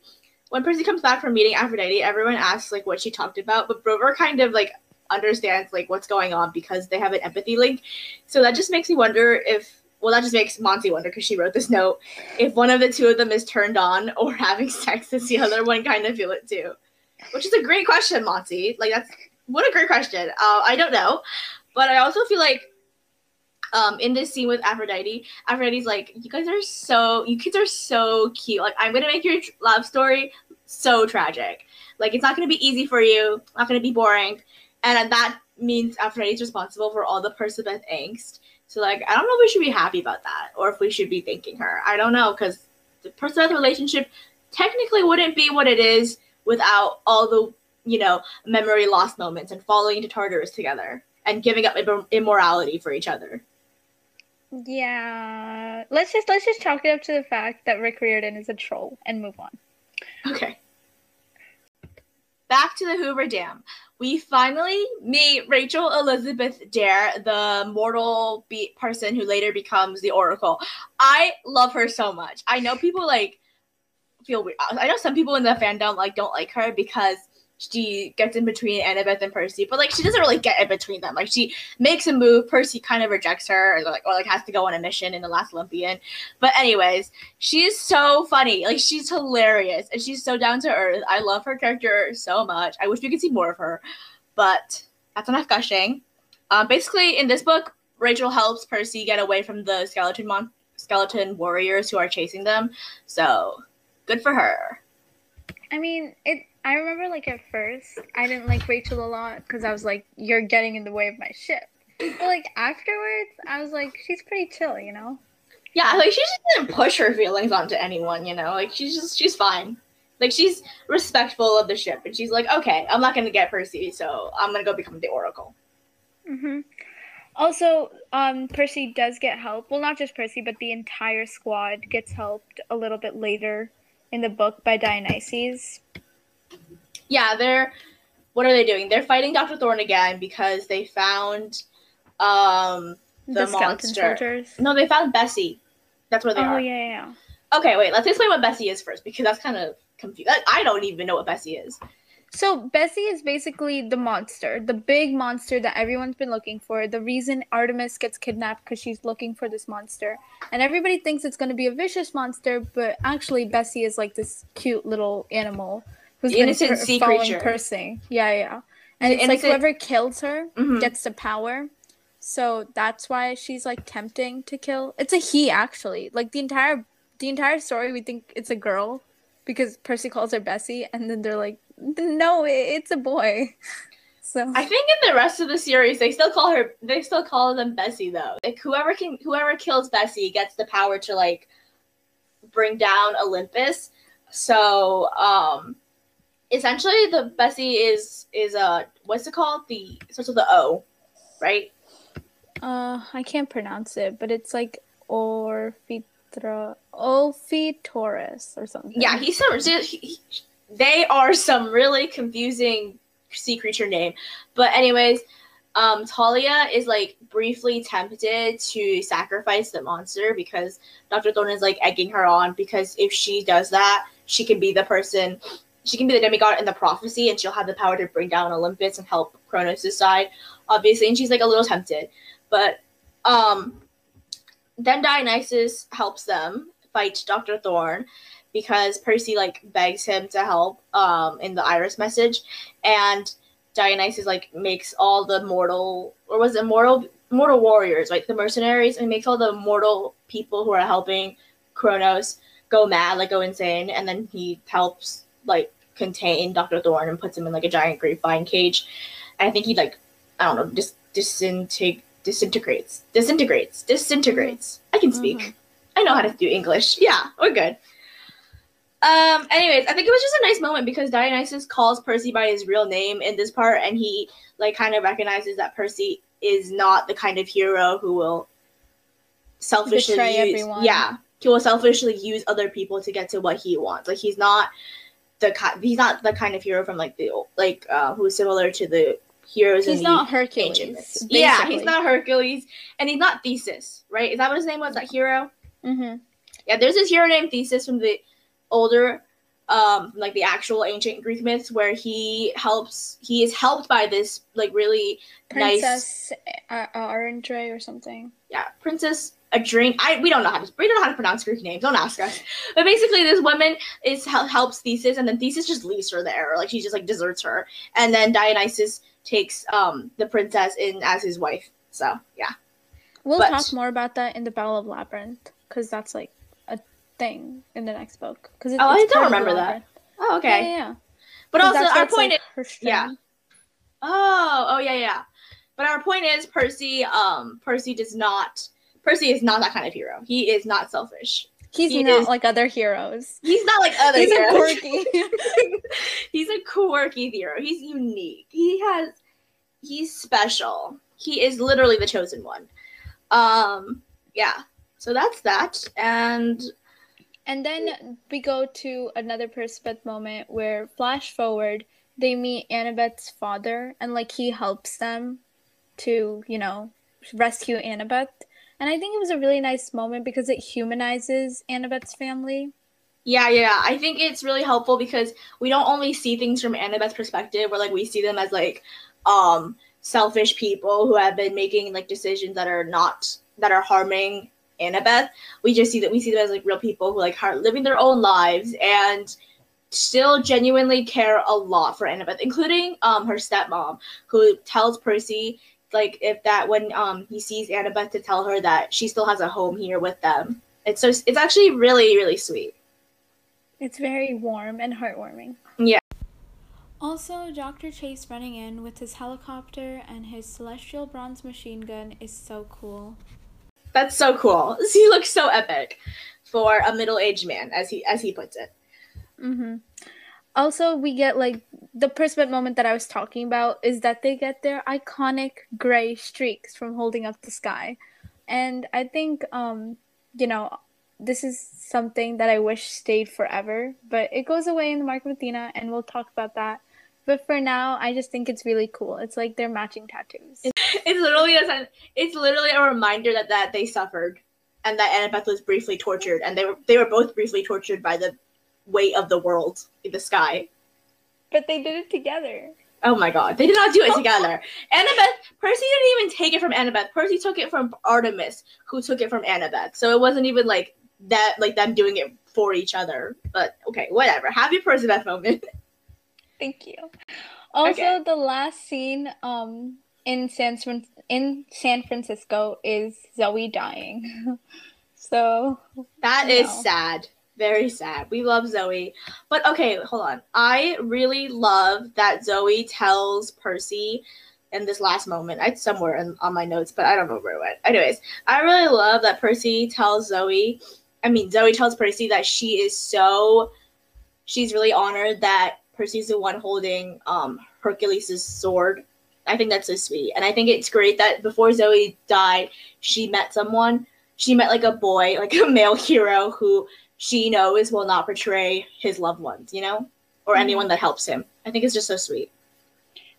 when Percy comes back from meeting Aphrodite. Everyone asks like what she talked about, but Grover kind of like understands like what's going on because they have an empathy link. So that just makes me wonder if well, that just makes Monty wonder because she wrote this note if one of the two of them is turned on or having sex, does the other one kind of feel it too? Which is a great question, Monty. Like that's what a great question. Uh, I don't know, but I also feel like um in this scene with Aphrodite, Aphrodite's like, you guys are so, you kids are so cute. Like I'm gonna make your love story so tragic. Like it's not gonna be easy for you, not gonna be boring, and that means Aphrodite's responsible for all the Percabeth angst. So like I don't know if we should be happy about that or if we should be thanking her. I don't know because the Percabeth relationship technically wouldn't be what it is without all the you know memory lost moments and falling into Tartarus together and giving up im- immorality for each other. Yeah. Let's just let's just chalk it up to the fact that Rick Riordan is a troll and move on. Okay. Back to the Hoover Dam. We finally meet Rachel Elizabeth Dare, the mortal be- person who later becomes the Oracle. I love her so much. I know people like feel weird. I know some people in the fandom like don't like her because she gets in between Annabeth and Percy, but like she doesn't really get in between them. Like she makes a move, Percy kind of rejects her, or like or like has to go on a mission in the last Olympian. But anyways, she's so funny. Like she's hilarious and she's so down to earth. I love her character so much. I wish we could see more of her. But that's enough gushing. Um, basically, in this book, Rachel helps Percy get away from the skeleton mon- skeleton warriors who are chasing them. So good for her. I mean, it. I remember, like at first, I didn't like Rachel a lot because I was like, "You're getting in the way of my ship." But like afterwards, I was like, "She's pretty chill," you know. Yeah, like she just didn't push her feelings onto anyone, you know. Like she's just she's fine. Like she's respectful of the ship, and she's like, okay, I'm not gonna get Percy, so I'm gonna go become the Oracle. Mm-hmm. Also, um, Percy does get help. Well, not just Percy, but the entire squad gets helped a little bit later in the book by Dionysus. Yeah, they're what are they doing? They're fighting Doctor Thorn again because they found um The skeleton monster. soldiers. no, they found Bessie. That's where they Oh are. yeah, yeah, yeah. Okay, wait, let's explain what Bessie is first because that's kind of confused. I don't even know what Bessie is. So Bessie is basically the monster, the big monster that everyone's been looking for. The reason Artemis gets kidnapped because she's looking for this monster, and everybody thinks it's going to be a vicious monster, but actually Bessie is like this cute little animal who's innocent been sea following creature. Percy. Yeah, yeah. And it's like whoever kills her Mhm. gets the power. So that's why she's like tempting to kill. It's a he actually. Like the entire the entire story we think it's a girl because Percy calls her Bessie and then they're like no, it's a boy. So I think in the rest of the series, they still call her. They still call them Bessie though. Like whoever can, whoever kills Bessie gets the power to like bring down Olympus. So, um, essentially, the Bessie is is a what's it called? The it starts with the O, right? uh I can't pronounce it, but it's like Orphitra Olphitaurus or something. Yeah, he's some. he- he- they are some really confusing sea creature name. But anyways, um, Thalia is like briefly tempted to sacrifice the monster because Dr. Thorn is like egging her on because if she does that, she can be the person. She can be the demigod in the prophecy, and she'll have the power to bring down Olympus and help Kronos' side, obviously. And she's like a little tempted, but um, then Dionysus helps them fight Dr. Thorn because Percy like begs him to help um in the Iris message and Dionysus like makes all the mortal or was it mortal mortal warriors, like the mercenaries, and makes all the mortal people who are helping Kronos go mad, like go insane, and then he helps like contain Dr. Thorn and puts him in like a giant grapevine cage. And I think he like I don't know, just disinteg- disintegrates. Disintegrates. Disintegrates. I can speak. Mhm. I know how to do English. Yeah, we're good. Um, anyways, I think it was just a nice moment because Dionysus calls Percy by his real name in this part, and he like kind of recognizes that Percy is not the kind of hero who will selfishly Betray use everyone. yeah, he will selfishly use other people to get to what he wants. Like he's not the kind he's not the kind of hero from like the like uh who's similar to the heroes He's not Hercules. Yeah, he's not Hercules, and he's not Theseus, right? Is that what his name was? That hero? Mhm. Yeah, there's this hero named Theseus from the older, um, like the actual ancient Greek myths, where he helps. He is helped by this like really nice, Princess uh, Arendre or something. yeah, princess. A drink. I we don't know how to we don't know how to pronounce Greek names. Don't ask us. But basically, this woman is helps Theseus, and then Theseus just leaves her there, like she just like deserts her, and then Dionysus takes um the princess in as his wife. So yeah. We'll But- talk more about that in the Battle of Labyrinth because that's like a thing in the next book. Because Oh, I don't remember that. Oh, okay. Yeah, yeah. yeah. But also, our point like, is. yeah. Oh, oh yeah, yeah. But our point is Percy. Um, Percy does not. Percy is not that kind of hero. He is not selfish. He's He not is- like other heroes. He's not like other He's a quirky. he's a quirky hero. He's unique. He has. He's special. He is literally the chosen one. Um. Yeah. So that's that. And And then we go to another Percabeth moment where, flash forward, they meet Annabeth's father, and like he helps them to, you know, rescue Annabeth. And I think it was a really nice moment because it humanizes Annabeth's family. Yeah, yeah. I think it's really helpful because we don't only see things from Annabeth's perspective, where like we see them as like um selfish people who have been making like decisions that are not that are harming Annabeth. We just see that we see them as like real people who like are living their own lives and still genuinely care a lot for Annabeth, including um her stepmom, who tells Percy like if that when um he sees Annabeth to tell her that she still has a home here with them. It's so it's actually really really sweet. It's very warm and heartwarming. Yeah. Also, Dr. Chase running in with his helicopter and his celestial bronze machine gun is so cool. That's so cool. He looks so epic for a middle-aged man, as he as he puts it. Mm-hmm. Also, we get like the Percabeth moment that I was talking about is that they get their iconic gray streaks from holding up the sky. And I think, um, you know, this is something that I wish stayed forever, but it goes away in the Mark of Athena, and we'll talk about that. But for now, I just think it's really cool. It's like they're matching tattoos. It's literally a it's literally a reminder that that they suffered, and that Annabeth was briefly tortured, and they were they were both briefly tortured by the weight of the world in the sky. But they did it together. Oh my god, they did not do it together. Annabeth, Percy didn't even take it from Annabeth. Percy took it from Artemis, who took it from Annabeth. So it wasn't even like that, like them doing it for each other. But okay, whatever. Happy Percy Beth moment. Thank you. Also, Okay. the last scene um in San in San Francisco is Zoe dying. so That is No. sad. Very sad. We love Zoe. But okay, hold on. I really love that Zoe tells Percy in this last moment. It's somewhere in, on my notes, but I don't know where it went. Anyways, I really love that Percy tells Zoe, I mean, Zoe tells Percy that she is so, she's really honored that Percy's the one holding um, Hercules' sword. I think that's so sweet. And I think it's great that before Zoe died, she met someone. She met like a boy, like a male hero who she knows will not betray his loved ones, you know? Or Mhm. anyone that helps him. I think it's just so sweet.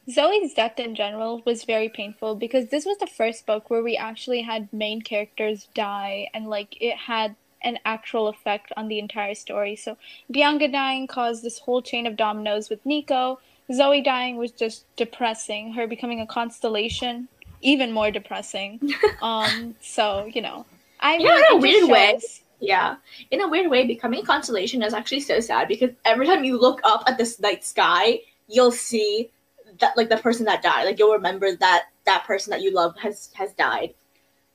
Zoe's death in general was very painful because this was the first book where we actually had main characters die and like it had an actual effect on the entire story. So Bianca dying caused this whole chain of dominoes with Nico. Zoe dying was just depressing. Her becoming a constellation, even more depressing. um, so you know, I Yeah, in a weird way. Yeah. In a weird way, becoming a constellation is actually so sad because every time you look up at this night sky, you'll see that like the person that died. Like you'll remember that that person that you love has has died.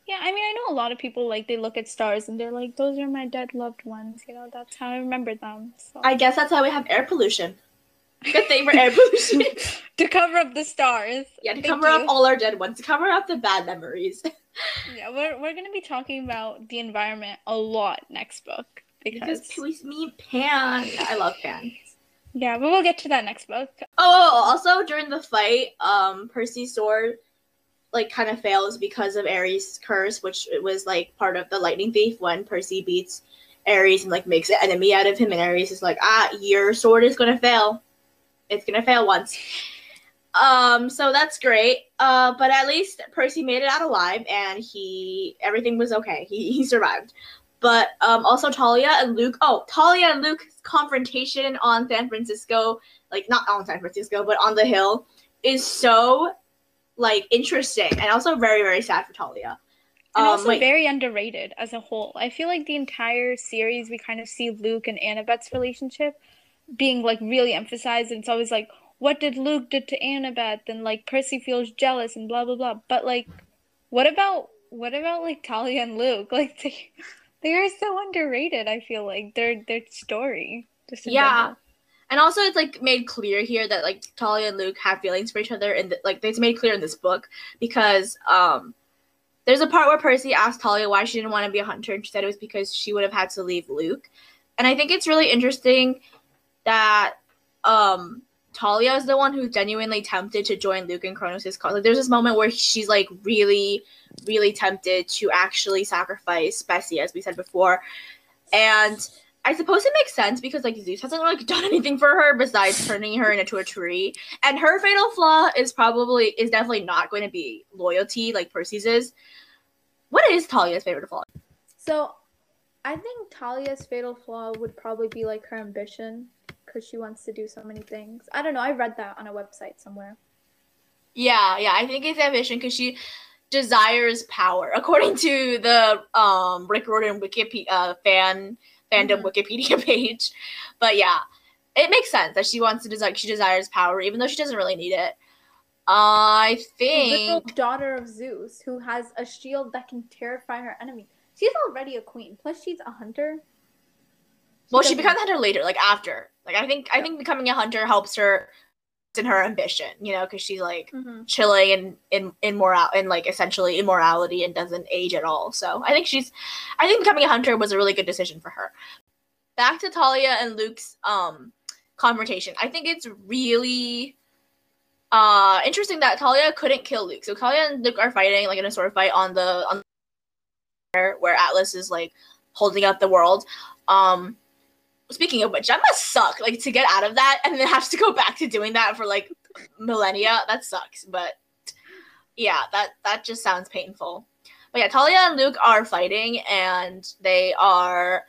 Yeah, I mean, I know a lot of people like they look at stars and they're like, "Those are my dead loved ones." You know, that's how I remember them. So. I guess that's why we have air pollution. Good thing for air pollution. to cover up the stars. yeah, to Thank cover you. up all our dead ones, to cover up the bad memories. Yeah, we're we're gonna be talking about the environment a lot next book because, because me Pan. I love Pan. yeah, but we'll get to that next book. Oh, also during the fight, um, Percy's sword like kind of fails because of Ares' curse, which was like part of the lightning thief when Percy beats Ares and like makes an enemy out of him, and Ares is like, ah, your sword is gonna fail. It's gonna fail once. Um, so that's great. Uh, but at least Percy made it out alive, and he everything was okay. He he survived. But um, also Thalia and Luke. Oh, Thalia and Luke's confrontation on San Francisco like not on San Francisco, but on the hill, is so like interesting and also very very sad for Thalia. And Um, also very underrated as a whole. I feel like the entire series we kind of see Luke and Annabeth's relationship being like really emphasized and it's always like what did Luke did to Annabeth and like Percy feels jealous and blah blah blah. But like what about what about like Thalia and Luke? Like they they are so underrated, I feel like. Their their story. Just Yeah. general. and also it's like made clear here that like Thalia and Luke have feelings for each other, and like it's made clear in this book because um. There's a part where Percy asked Thalia why she didn't want to be a hunter, and she said it was because she would have had to leave Luke. And I think it's really interesting that um Thalia is the one who's genuinely tempted to join Luke and Kronos' cause. Like, there's this moment where she's like really, really tempted to actually sacrifice Bessie, as we said before. And I suppose it makes sense because like Zeus hasn't like done anything for her besides turning her into a tree. And her fatal flaw is probably is definitely not going to be loyalty like Percy's is. What is Thalia's favorite flaw? So, I think Thalia's fatal flaw would probably be like her ambition because she wants to do so many things. I don't know. I read that on a website somewhere. Yeah, yeah, I think it's ambition because she desires power, according to the um Rick Riordan Wikipedia uh, fan fandom Mhm. Wikipedia page. But yeah, it makes sense that she wants to desire. She desires power, even though she doesn't really need it. I think. daughter of Zeus who has a shield that can terrify her enemy. She's already a queen. Plus, she's a hunter. Well, she becomes a hunter later, like after. Like I think, I think becoming a hunter helps her in her ambition. You know, because she's like Mhm. chilling in in in moral in like essentially immorality and doesn't age at all. So I think she's I think becoming a hunter was a really good decision for her. Back to Thalia and Luke's um confrontation. I think it's really uh interesting that Thalia couldn't kill Luke. So Thalia and Luke are fighting like in a sword fight on the on the where Atlas is like holding up the world. Um speaking of which, that must suck. Like to get out of that and then have to go back to doing that for like millennia. That sucks. But yeah, that that just sounds painful. But yeah, Thalia and Luke are fighting and they are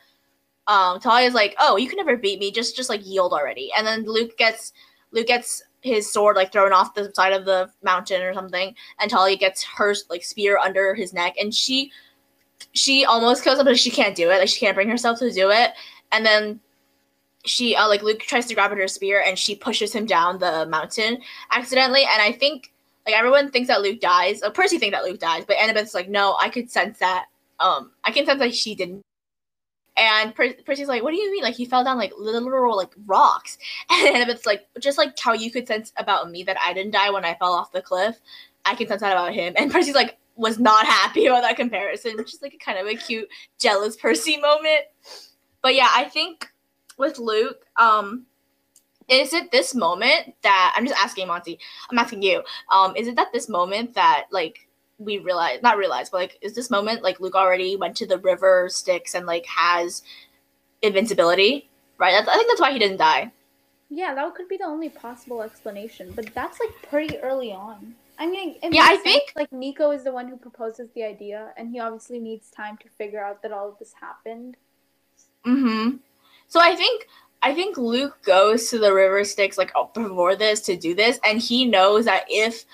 um Thalia's like, "Oh, you can never beat me. Just just like yield already." And then Luke gets Luke gets his sword like thrown off the side of the mountain or something, and Thalia gets her like spear under his neck, and she she almost kills him, but she can't do it. Like she can't bring herself to do it, and then she uh, like Luke tries to grab at her spear, and she pushes him down the mountain accidentally, and I think like everyone thinks that Luke dies. Or Percy thinks that Luke dies, but Annabeth's like, no, I could sense that. Um, I can sense that she didn't. And per- Percy's like, what do you mean? Like he fell down like literal like rocks. And Annabeth's like, just like how you could sense about me that I didn't die when I fell off the cliff, I can sense that about him. And Percy's like, was not happy about that comparison, which is like a kind of a cute jealous Percy moment. But yeah, I think with Luke, um, is it this moment that I'm just asking Monty, I'm asking you, um, is it that this moment that like we realize not realize, but like is this moment like Luke already went to the river Styx and like has invincibility? Right? That's, I think that's why he didn't die. Yeah, that could be the only possible explanation, but that's like pretty early on. I mean, it Yeah, I sense, think- like Nico is the one who proposes the idea, and he obviously needs time to figure out that all of this happened. Mm-hmm. So I think I think Luke goes to the river Styx like oh, before this to do this, and he knows that if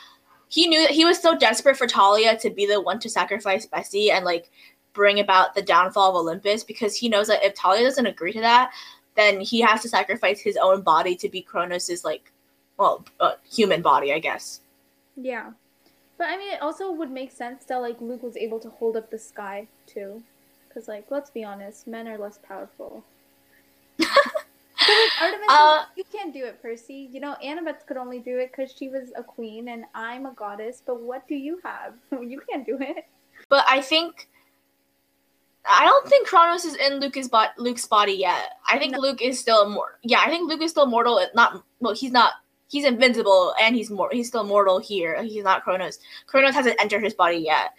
he knew that he was so desperate for Thalia to be the one to sacrifice Bessie and like bring about the downfall of Olympus, because he knows that if Thalia doesn't agree to that, then he has to sacrifice his own body to be Kronos's like, well, uh, human body, I guess. Yeah, but I mean, it also would make sense that like Luke was able to hold up the sky too, because like let's be honest, men are less powerful. Artemis, Uh, you can't do it, Percy. You know, Annabeth could only do it because she was a queen and I'm a goddess. But what do you have? you can't do it. But I think I don't think Kronos is in Luke's bot Luke's body yet. I think No. Luke is still immortal. Yeah, I think Luke is still mortal. Not well, he's not. He's invincible and he's more. He's still mortal here. He's not Kronos. Kronos hasn't entered his body yet.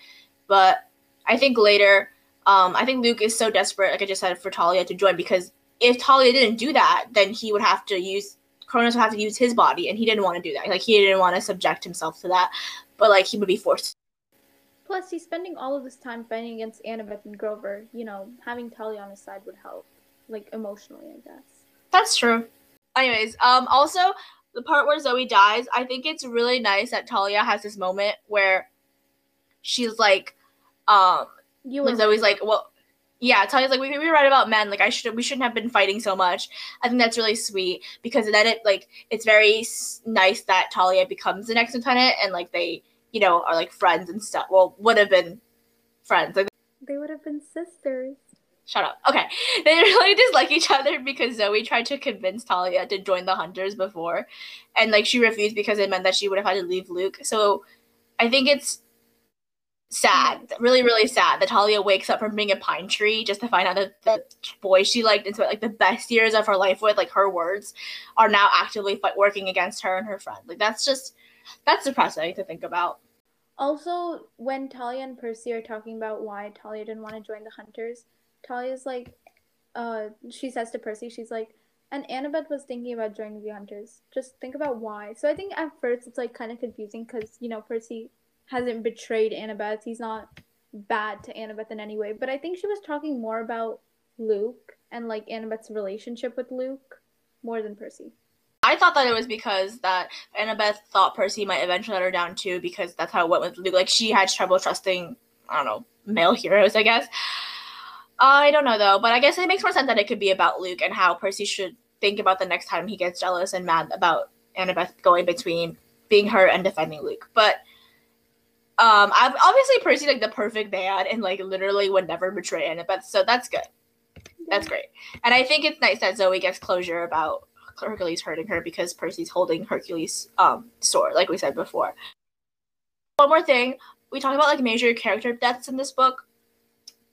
But I think later, um, I think Luke is so desperate, like I just said, for Thalia to join because if Thalia didn't do that, then he would have to use Kronos would have to use his body, and he didn't want to do that. Like he didn't want to subject himself to that. But like he would be forced Plus, he's spending all of this time fighting against Annabeth and Grover. You know, having Thalia on his side would help, like emotionally, I guess. That's true. Anyways, um, also the part where Zoe dies, I think it's really nice that Thalia has this moment where she's like, um, You when were Zoe's like, well, yeah, Thalia's like, we we were right about men. Like, I should we shouldn't have been fighting so much. I think that's really sweet because then it like it's very s- nice that Thalia becomes the next lieutenant and like they you know are like friends and stuff. Well, would have been friends. Like, They would have been sisters. Shut up. Okay. They really dislike each other because Zoe tried to convince Thalia to join the hunters before. And like she refused because it meant that she would have had to leave Luke. So I think it's sad. Really, really sad that Thalia wakes up from being a pine tree just to find out that the boy she liked and spent like the best years of her life with, like her words, are now actively fight- working against her and her friend. Like that's just that's depressing to think about. Also, when Thalia and Percy are talking about why Thalia didn't want to join the hunters, Thalia's like, uh, she says to Percy, she's like, and Annabeth was thinking about joining the hunters. Just think about why. So I think at first it's like kind of confusing because you know Percy hasn't betrayed Annabeth. He's not bad to Annabeth in any way. But I think she was talking more about Luke and like Annabeth's relationship with Luke more than Percy. I thought that it was because that Annabeth thought Percy might eventually let her down too, because that's how it went with Luke. Like she had trouble trusting, I don't know, male heroes, I guess. I don't know though, but I guess it makes more sense that it could be about Luke and how Percy should think about the next time he gets jealous and mad about Annabeth going between being her and defending Luke. But um, I've, obviously Percy like the perfect man and like literally would never betray Annabeth, so that's good. That's great. And I think it's nice that Zoe gets closure about Hercules hurting her because Percy's holding Hercules' um sword, like we said before. One more thing, we talk about like major character deaths in this book,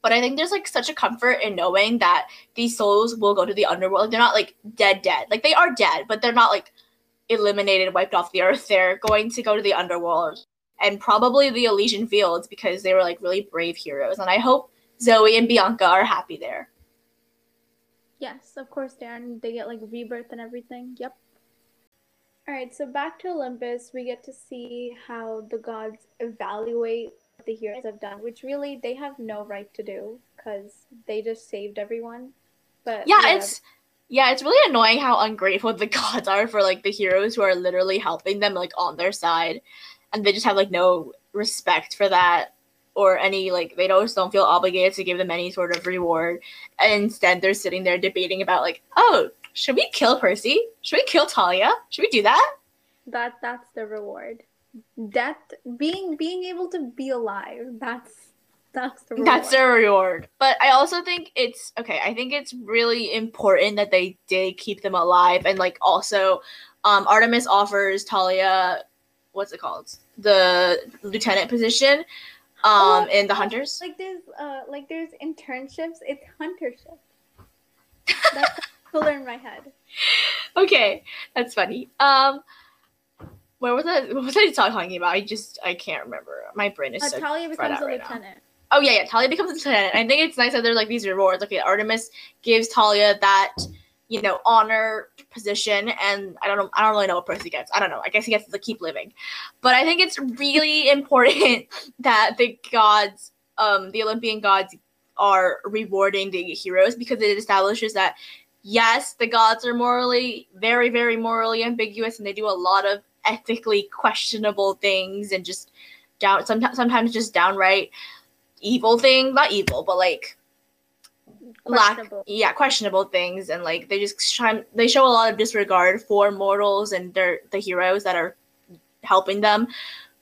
but I think there's like such a comfort in knowing that these souls will go to the underworld. Like, they're not like dead, dead. Like they are dead, but they're not like eliminated, wiped off the earth. They're going to go to the underworld and probably the Elysian Fields because they were like really brave heroes. And I hope Zoe and Bianca are happy there. Yes, of course, Darren. They get like rebirth and everything. Yep. All right, so back to Olympus, we get to see how the gods evaluate what the heroes have done, which really they have no right to do because they just saved everyone. But Yeah, whatever. it's Yeah, it's really annoying how ungrateful the gods are for like the heroes who are literally helping them like on their side, and they just have like no respect for that or any like they don't don't feel obligated to give them any sort of reward. And instead, they're sitting there debating about like, oh, should we kill Percy? Should we kill Thalia? Should we do that? That that's the reward. Death, being being able to be alive. That's that's the reward. That's their reward. But I also think it's okay. I think it's really important that they did keep them alive, and like also, um, Artemis offers Thalia, what's it called, the lieutenant position, um, Oh, in the Hunters. like there's uh like there's internships. It's huntership. That's cooler in my head. Okay, that's funny. Um, where was I? What was I talking about? I just I can't remember. My brain is Uh, so. Thalia becomes a right now. lieutenant. Oh yeah, yeah. Thalia becomes a lieutenant. I think it's nice that there's like these rewards. Okay, Artemis gives Thalia that you know honor position, and I don't know. I don't really know what Percy gets. I don't know. I guess he gets to keep living, but I think it's really important that the gods, um, the Olympian gods, are rewarding the heroes because it establishes that yes, the gods are morally very, very morally ambiguous, and they do a lot of ethically questionable things and just down sometimes sometimes just downright evil thing. not evil but like lack yeah questionable things and like they just try they show a lot of disregard for mortals and their the heroes that are helping them.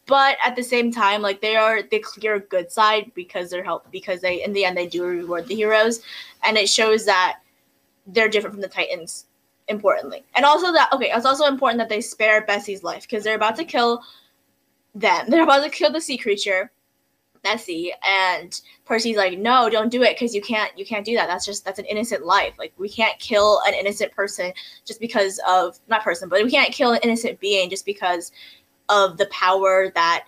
But at the same time like they are the clear good side because they're help because they in the end they do reward the heroes. And it shows that they're different from the titans importantly. And also that okay it's also important that they spare bessie's life because they're about to kill them. They're about to kill the sea creature Bessie and Percy's like, no, don't do it because you can't you can't do that. That's just that's an innocent life. Like we can't kill an innocent person just because of not person, but we can't kill an innocent being just because of the power that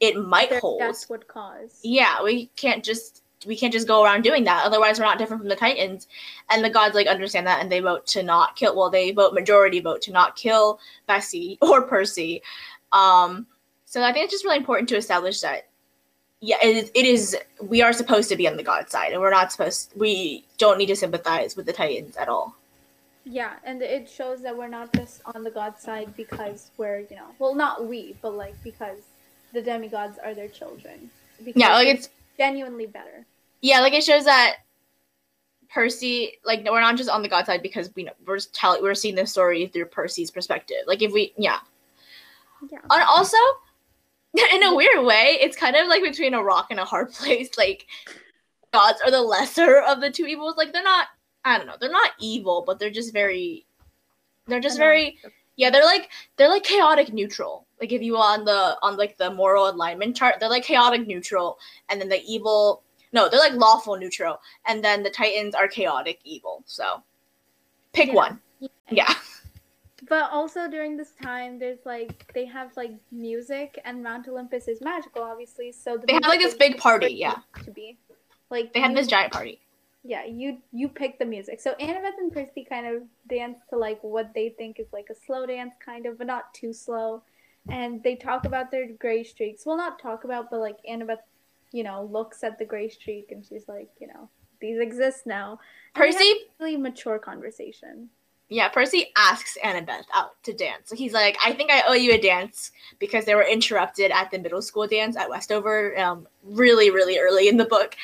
it might Their hold. death would cause. Yeah, we can't just we can't just go around doing that. Otherwise, we're not different from the Titans. And the gods like understand that, and they vote to not kill. Well, they vote majority vote to not kill Bessie or Percy. Um, so I think it's just really important to establish that. Yeah, it is, it is. We are supposed to be on the god side, and we're not supposed. We don't need to sympathize with the Titans at all. Yeah, and it shows that we're not just on the god side because we're, you know, well, not we, but like because the demigods are their children. Because Yeah, like it's genuinely better. yeah, like it shows that Percy, like we're not just on the god side because we know we're telling we're seeing the story through Percy's perspective. Like if we, yeah, Yeah. and also in a weird way, it's kind of like between a rock and a hard place. Like gods are the lesser of the two evils. Like they're not, I don't know, they're not evil, but they're just very, they're just very yeah, they're like they're like chaotic neutral. Like if you on the on like the moral alignment chart, they're like chaotic neutral, and then the evil no, they're like lawful neutral, and then the Titans are chaotic evil. So pick Yeah. one. Yeah. But also during this time, there's like they have like music, and Mount Olympus is magical, obviously. So the They have, like, this big party, yeah. To be, like They have this giant party. Yeah, you you pick the music. So Annabeth and Percy kind of dance to like what they think is like a slow dance, kind of, but not too slow. And they talk about their gray streaks. Well, not talk about, but like Annabeth, you know, looks at the gray streak and she's like, you know, these exist now. And Percy, really mature conversation. Yeah, Percy asks Annabeth out to dance. He's like, I think I owe you a dance because they were interrupted at the middle school dance at Westover, um, really, really early in the book.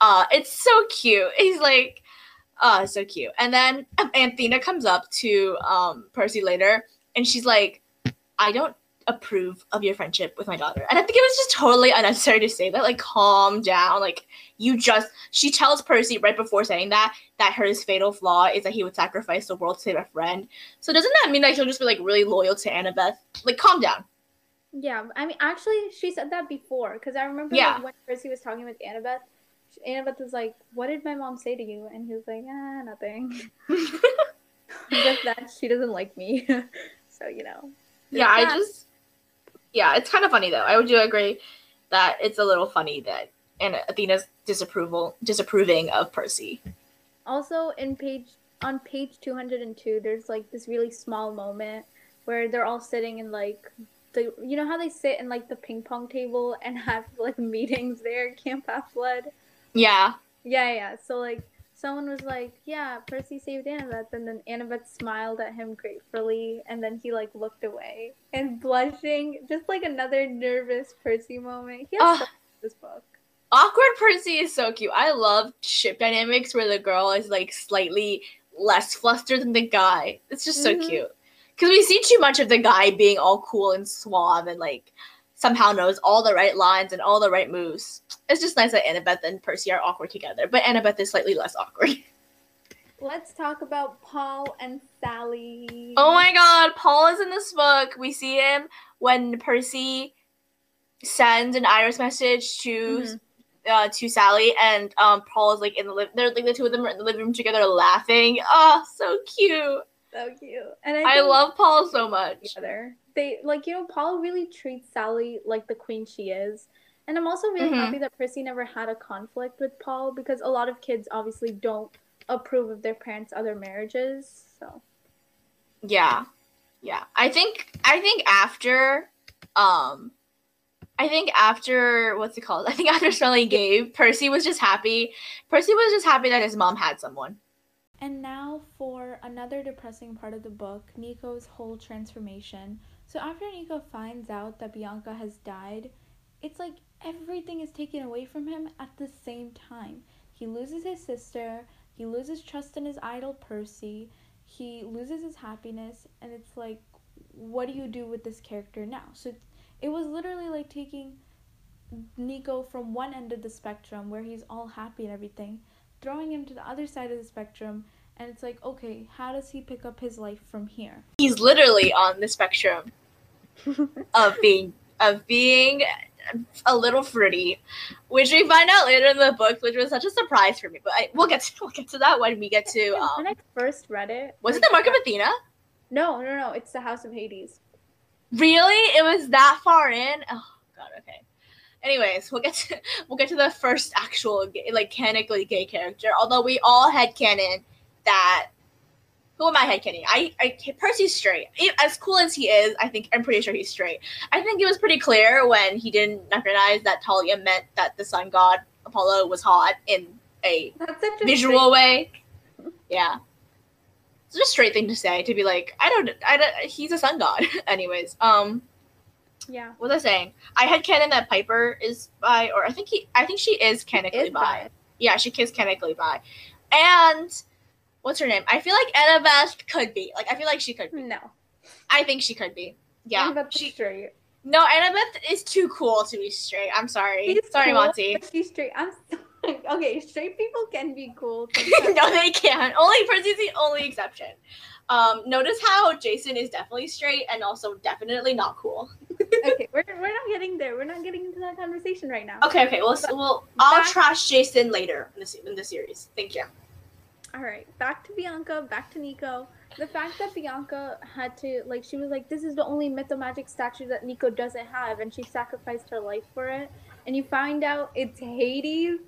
Uh, it's so cute. He's like, oh, so cute. And then um, Athena comes up to um, Percy later, and she's like, I don't approve of your friendship with my daughter. And I think it was just totally unnecessary to say that. Like, calm down. Like, you just. She tells Percy right before saying that that her fatal flaw is that he would sacrifice the world to save a friend. So doesn't that mean that he'll just be like really loyal to Annabeth? Like, calm down. Yeah, I mean, actually, she said that before because I remember Yeah. like, when Percy was talking with Annabeth. Annabeth was like, "What did my mom say to you?" And he was like, "Ah, nothing." Just that she doesn't like me. so you know. Yeah, I just yeah, it's kind of funny though. I would do agree that it's a little funny that and Athena's disapproval disapproving of Percy. Also, in page on page two hundred and two, there's like this really small moment where they're all sitting in like the you know how they sit in like the ping pong table and have like meetings there Camp Half Blood. Yeah. Yeah, yeah. So like someone was like, "Yeah, Percy saved Annabeth," and then Annabeth smiled at him gratefully, and then he like looked away and blushing, just like another nervous Percy moment. He has Ugh. so much in this book. Awkward Percy is so cute. I love ship dynamics where the girl is like slightly less flustered than the guy. It's just so Mhm. cute. Because we see too much of the guy being all cool and suave and like somehow knows all the right lines and all the right moves. It's just nice that Annabeth and Percy are awkward together, but Annabeth is slightly less awkward. Let's talk about Paul and Sally. Oh my god, Paul is in this book. We see him when Percy sends an iris message to Mhm. uh, to Sally, and um, Paul is like in the live. They're like the two of them are in the living room together, laughing. Oh, so cute! So cute. And I, I love Paul so much. together. They like you know Paul really treats Sally like the queen she is. And I'm also really Mhm. happy that Percy never had a conflict with Paul because a lot of kids obviously don't approve of their parents' other marriages. So Yeah, yeah. I think I think after, um, I think after what's it called? I think after Smelly Gabe Percy was just happy. Percy was just happy that his mom had someone. And now for another depressing part of the book, Nico's whole transformation. So after Nico finds out that Bianca has died, it's like everything is taken away from him at the same time. He loses his sister, he loses trust in his idol Percy, he loses his happiness, and it's like, what do you do with this character now? So it was literally like taking Nico from one end of the spectrum where he's all happy and everything throwing him to the other side of the spectrum and it's like okay how does he pick up his life from here He's literally on the spectrum of being of being a little fruity, which we find out later in the book, which was such a surprise for me. But I, we'll get to we'll get to that when we get to. when Um, i first read it was it the Mark of Athena? no no no it's the house of hades Really? It was that far in? Oh god, okay. Anyways, we'll get to we'll get to the first actual gay, like canonically gay character. Although we all had canon that who am I headcanon? I, I Percy's straight. As cool as he is, I think I'm pretty sure he's straight. I think it was pretty clear when he didn't recognize that Thalia meant that the sun god Apollo was hot in a visual way. Yeah. It's just a straight thing to say to be like, I don't, I don't, he's a sun god. Anyways, um, yeah what was I saying? I had canon that Piper is bi, or I think he, I think she is canonically bi. bi. Yeah, she is canonically bi. And what's her name? I feel like Annabeth could be. Like, I feel like she could. Be. no I think she could be. Yeah. Annabeth She, straight no, Annabeth is too cool to be straight. I'm sorry. She's sorry, cool, Monty. she's straight i'm sorry. okay straight people can be cool no, they can't. Only Percy's the only exception. Um, notice how Jason is definitely straight and also definitely not cool. okay we're, we're not getting there we're not getting into that conversation right now Okay, okay. Well, well, I'll trash Jason later in the in the series. Thank you. All right, back to Bianca, back to Nico. The fact that Bianca had to, like, she was like, this is the only mythomagic statue that Nico doesn't have, and she sacrificed her life for it. And you find out it's Hades.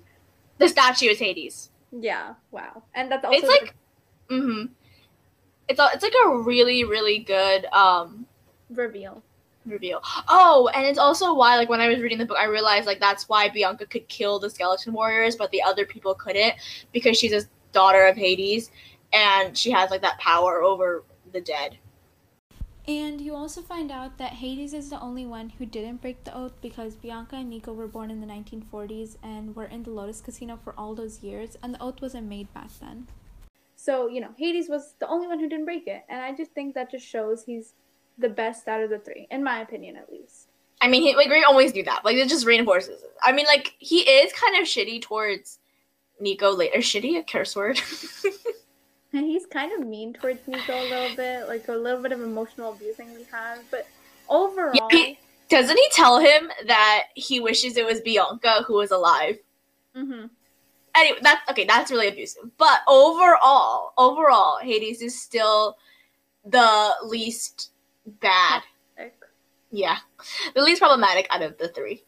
The statue is Hades. Yeah, wow. And that's also It's like, mm-hmm. It's a, it's like a really really good um reveal. reveal. Oh, and it's also why like when I was reading the book, I realized like that's why Bianca could kill the skeleton warriors, but the other people couldn't because she's a daughter of Hades, and she has like that power over the dead. And you also find out that Hades is the only one who didn't break the oath because Bianca and Nico were born in the 1940s and were in the Lotus Casino for all those years, and the oath wasn't made back then. So, you know, Hades was the only one who didn't break it, and I just think that just shows he's the best out of the three, in my opinion at least. I mean, he, like we always do that. Like it just reinforces. it. I mean, like he is kind of shitty towards Nico later. Shitty a curse word. And he's kind of mean towards Nico a little bit, like a little bit of emotional abusing we have, but overall, yeah, he- Doesn't he tell him that he wishes it was Bianca who was alive? Mm-hmm. Anyway, that's okay. That's really abusive. But overall, overall, Hades is still the least bad. Yeah, the least problematic out of the three.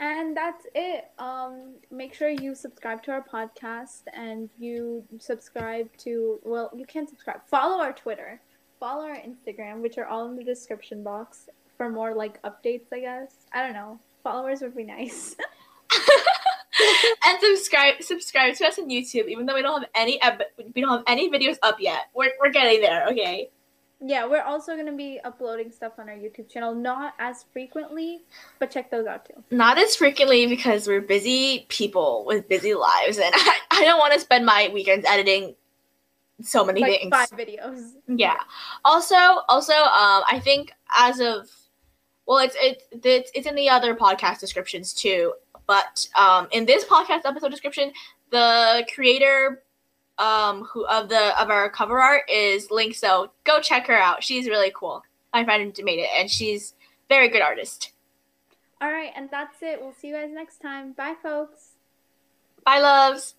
And that's it. Um, make sure you subscribe to our podcast and you subscribe to, well, you can subscribe. Follow our Twitter, follow our Instagram, which are all in the description box for more like updates, I guess. I don't know. Followers would be nice. and subscribe subscribe to us on YouTube, even though we don't have any we don't have any videos up yet. We're we're getting there, okay? Yeah, we're also gonna be uploading stuff on our YouTube channel, not as frequently, but check those out too. Not as frequently because we're busy people with busy lives, and I, I don't want to spend my weekends editing so many Like things. five videos. Yeah. Also, also, um, I think as of well, it's it's it's it's in the other podcast descriptions too. But um, in this podcast episode description, the creator um who of the of our cover art is Link So go check her out. She's really cool. My friend made it, and she's very good artist. All right, and that's it. We'll see you guys next time. Bye, folks. Bye, loves.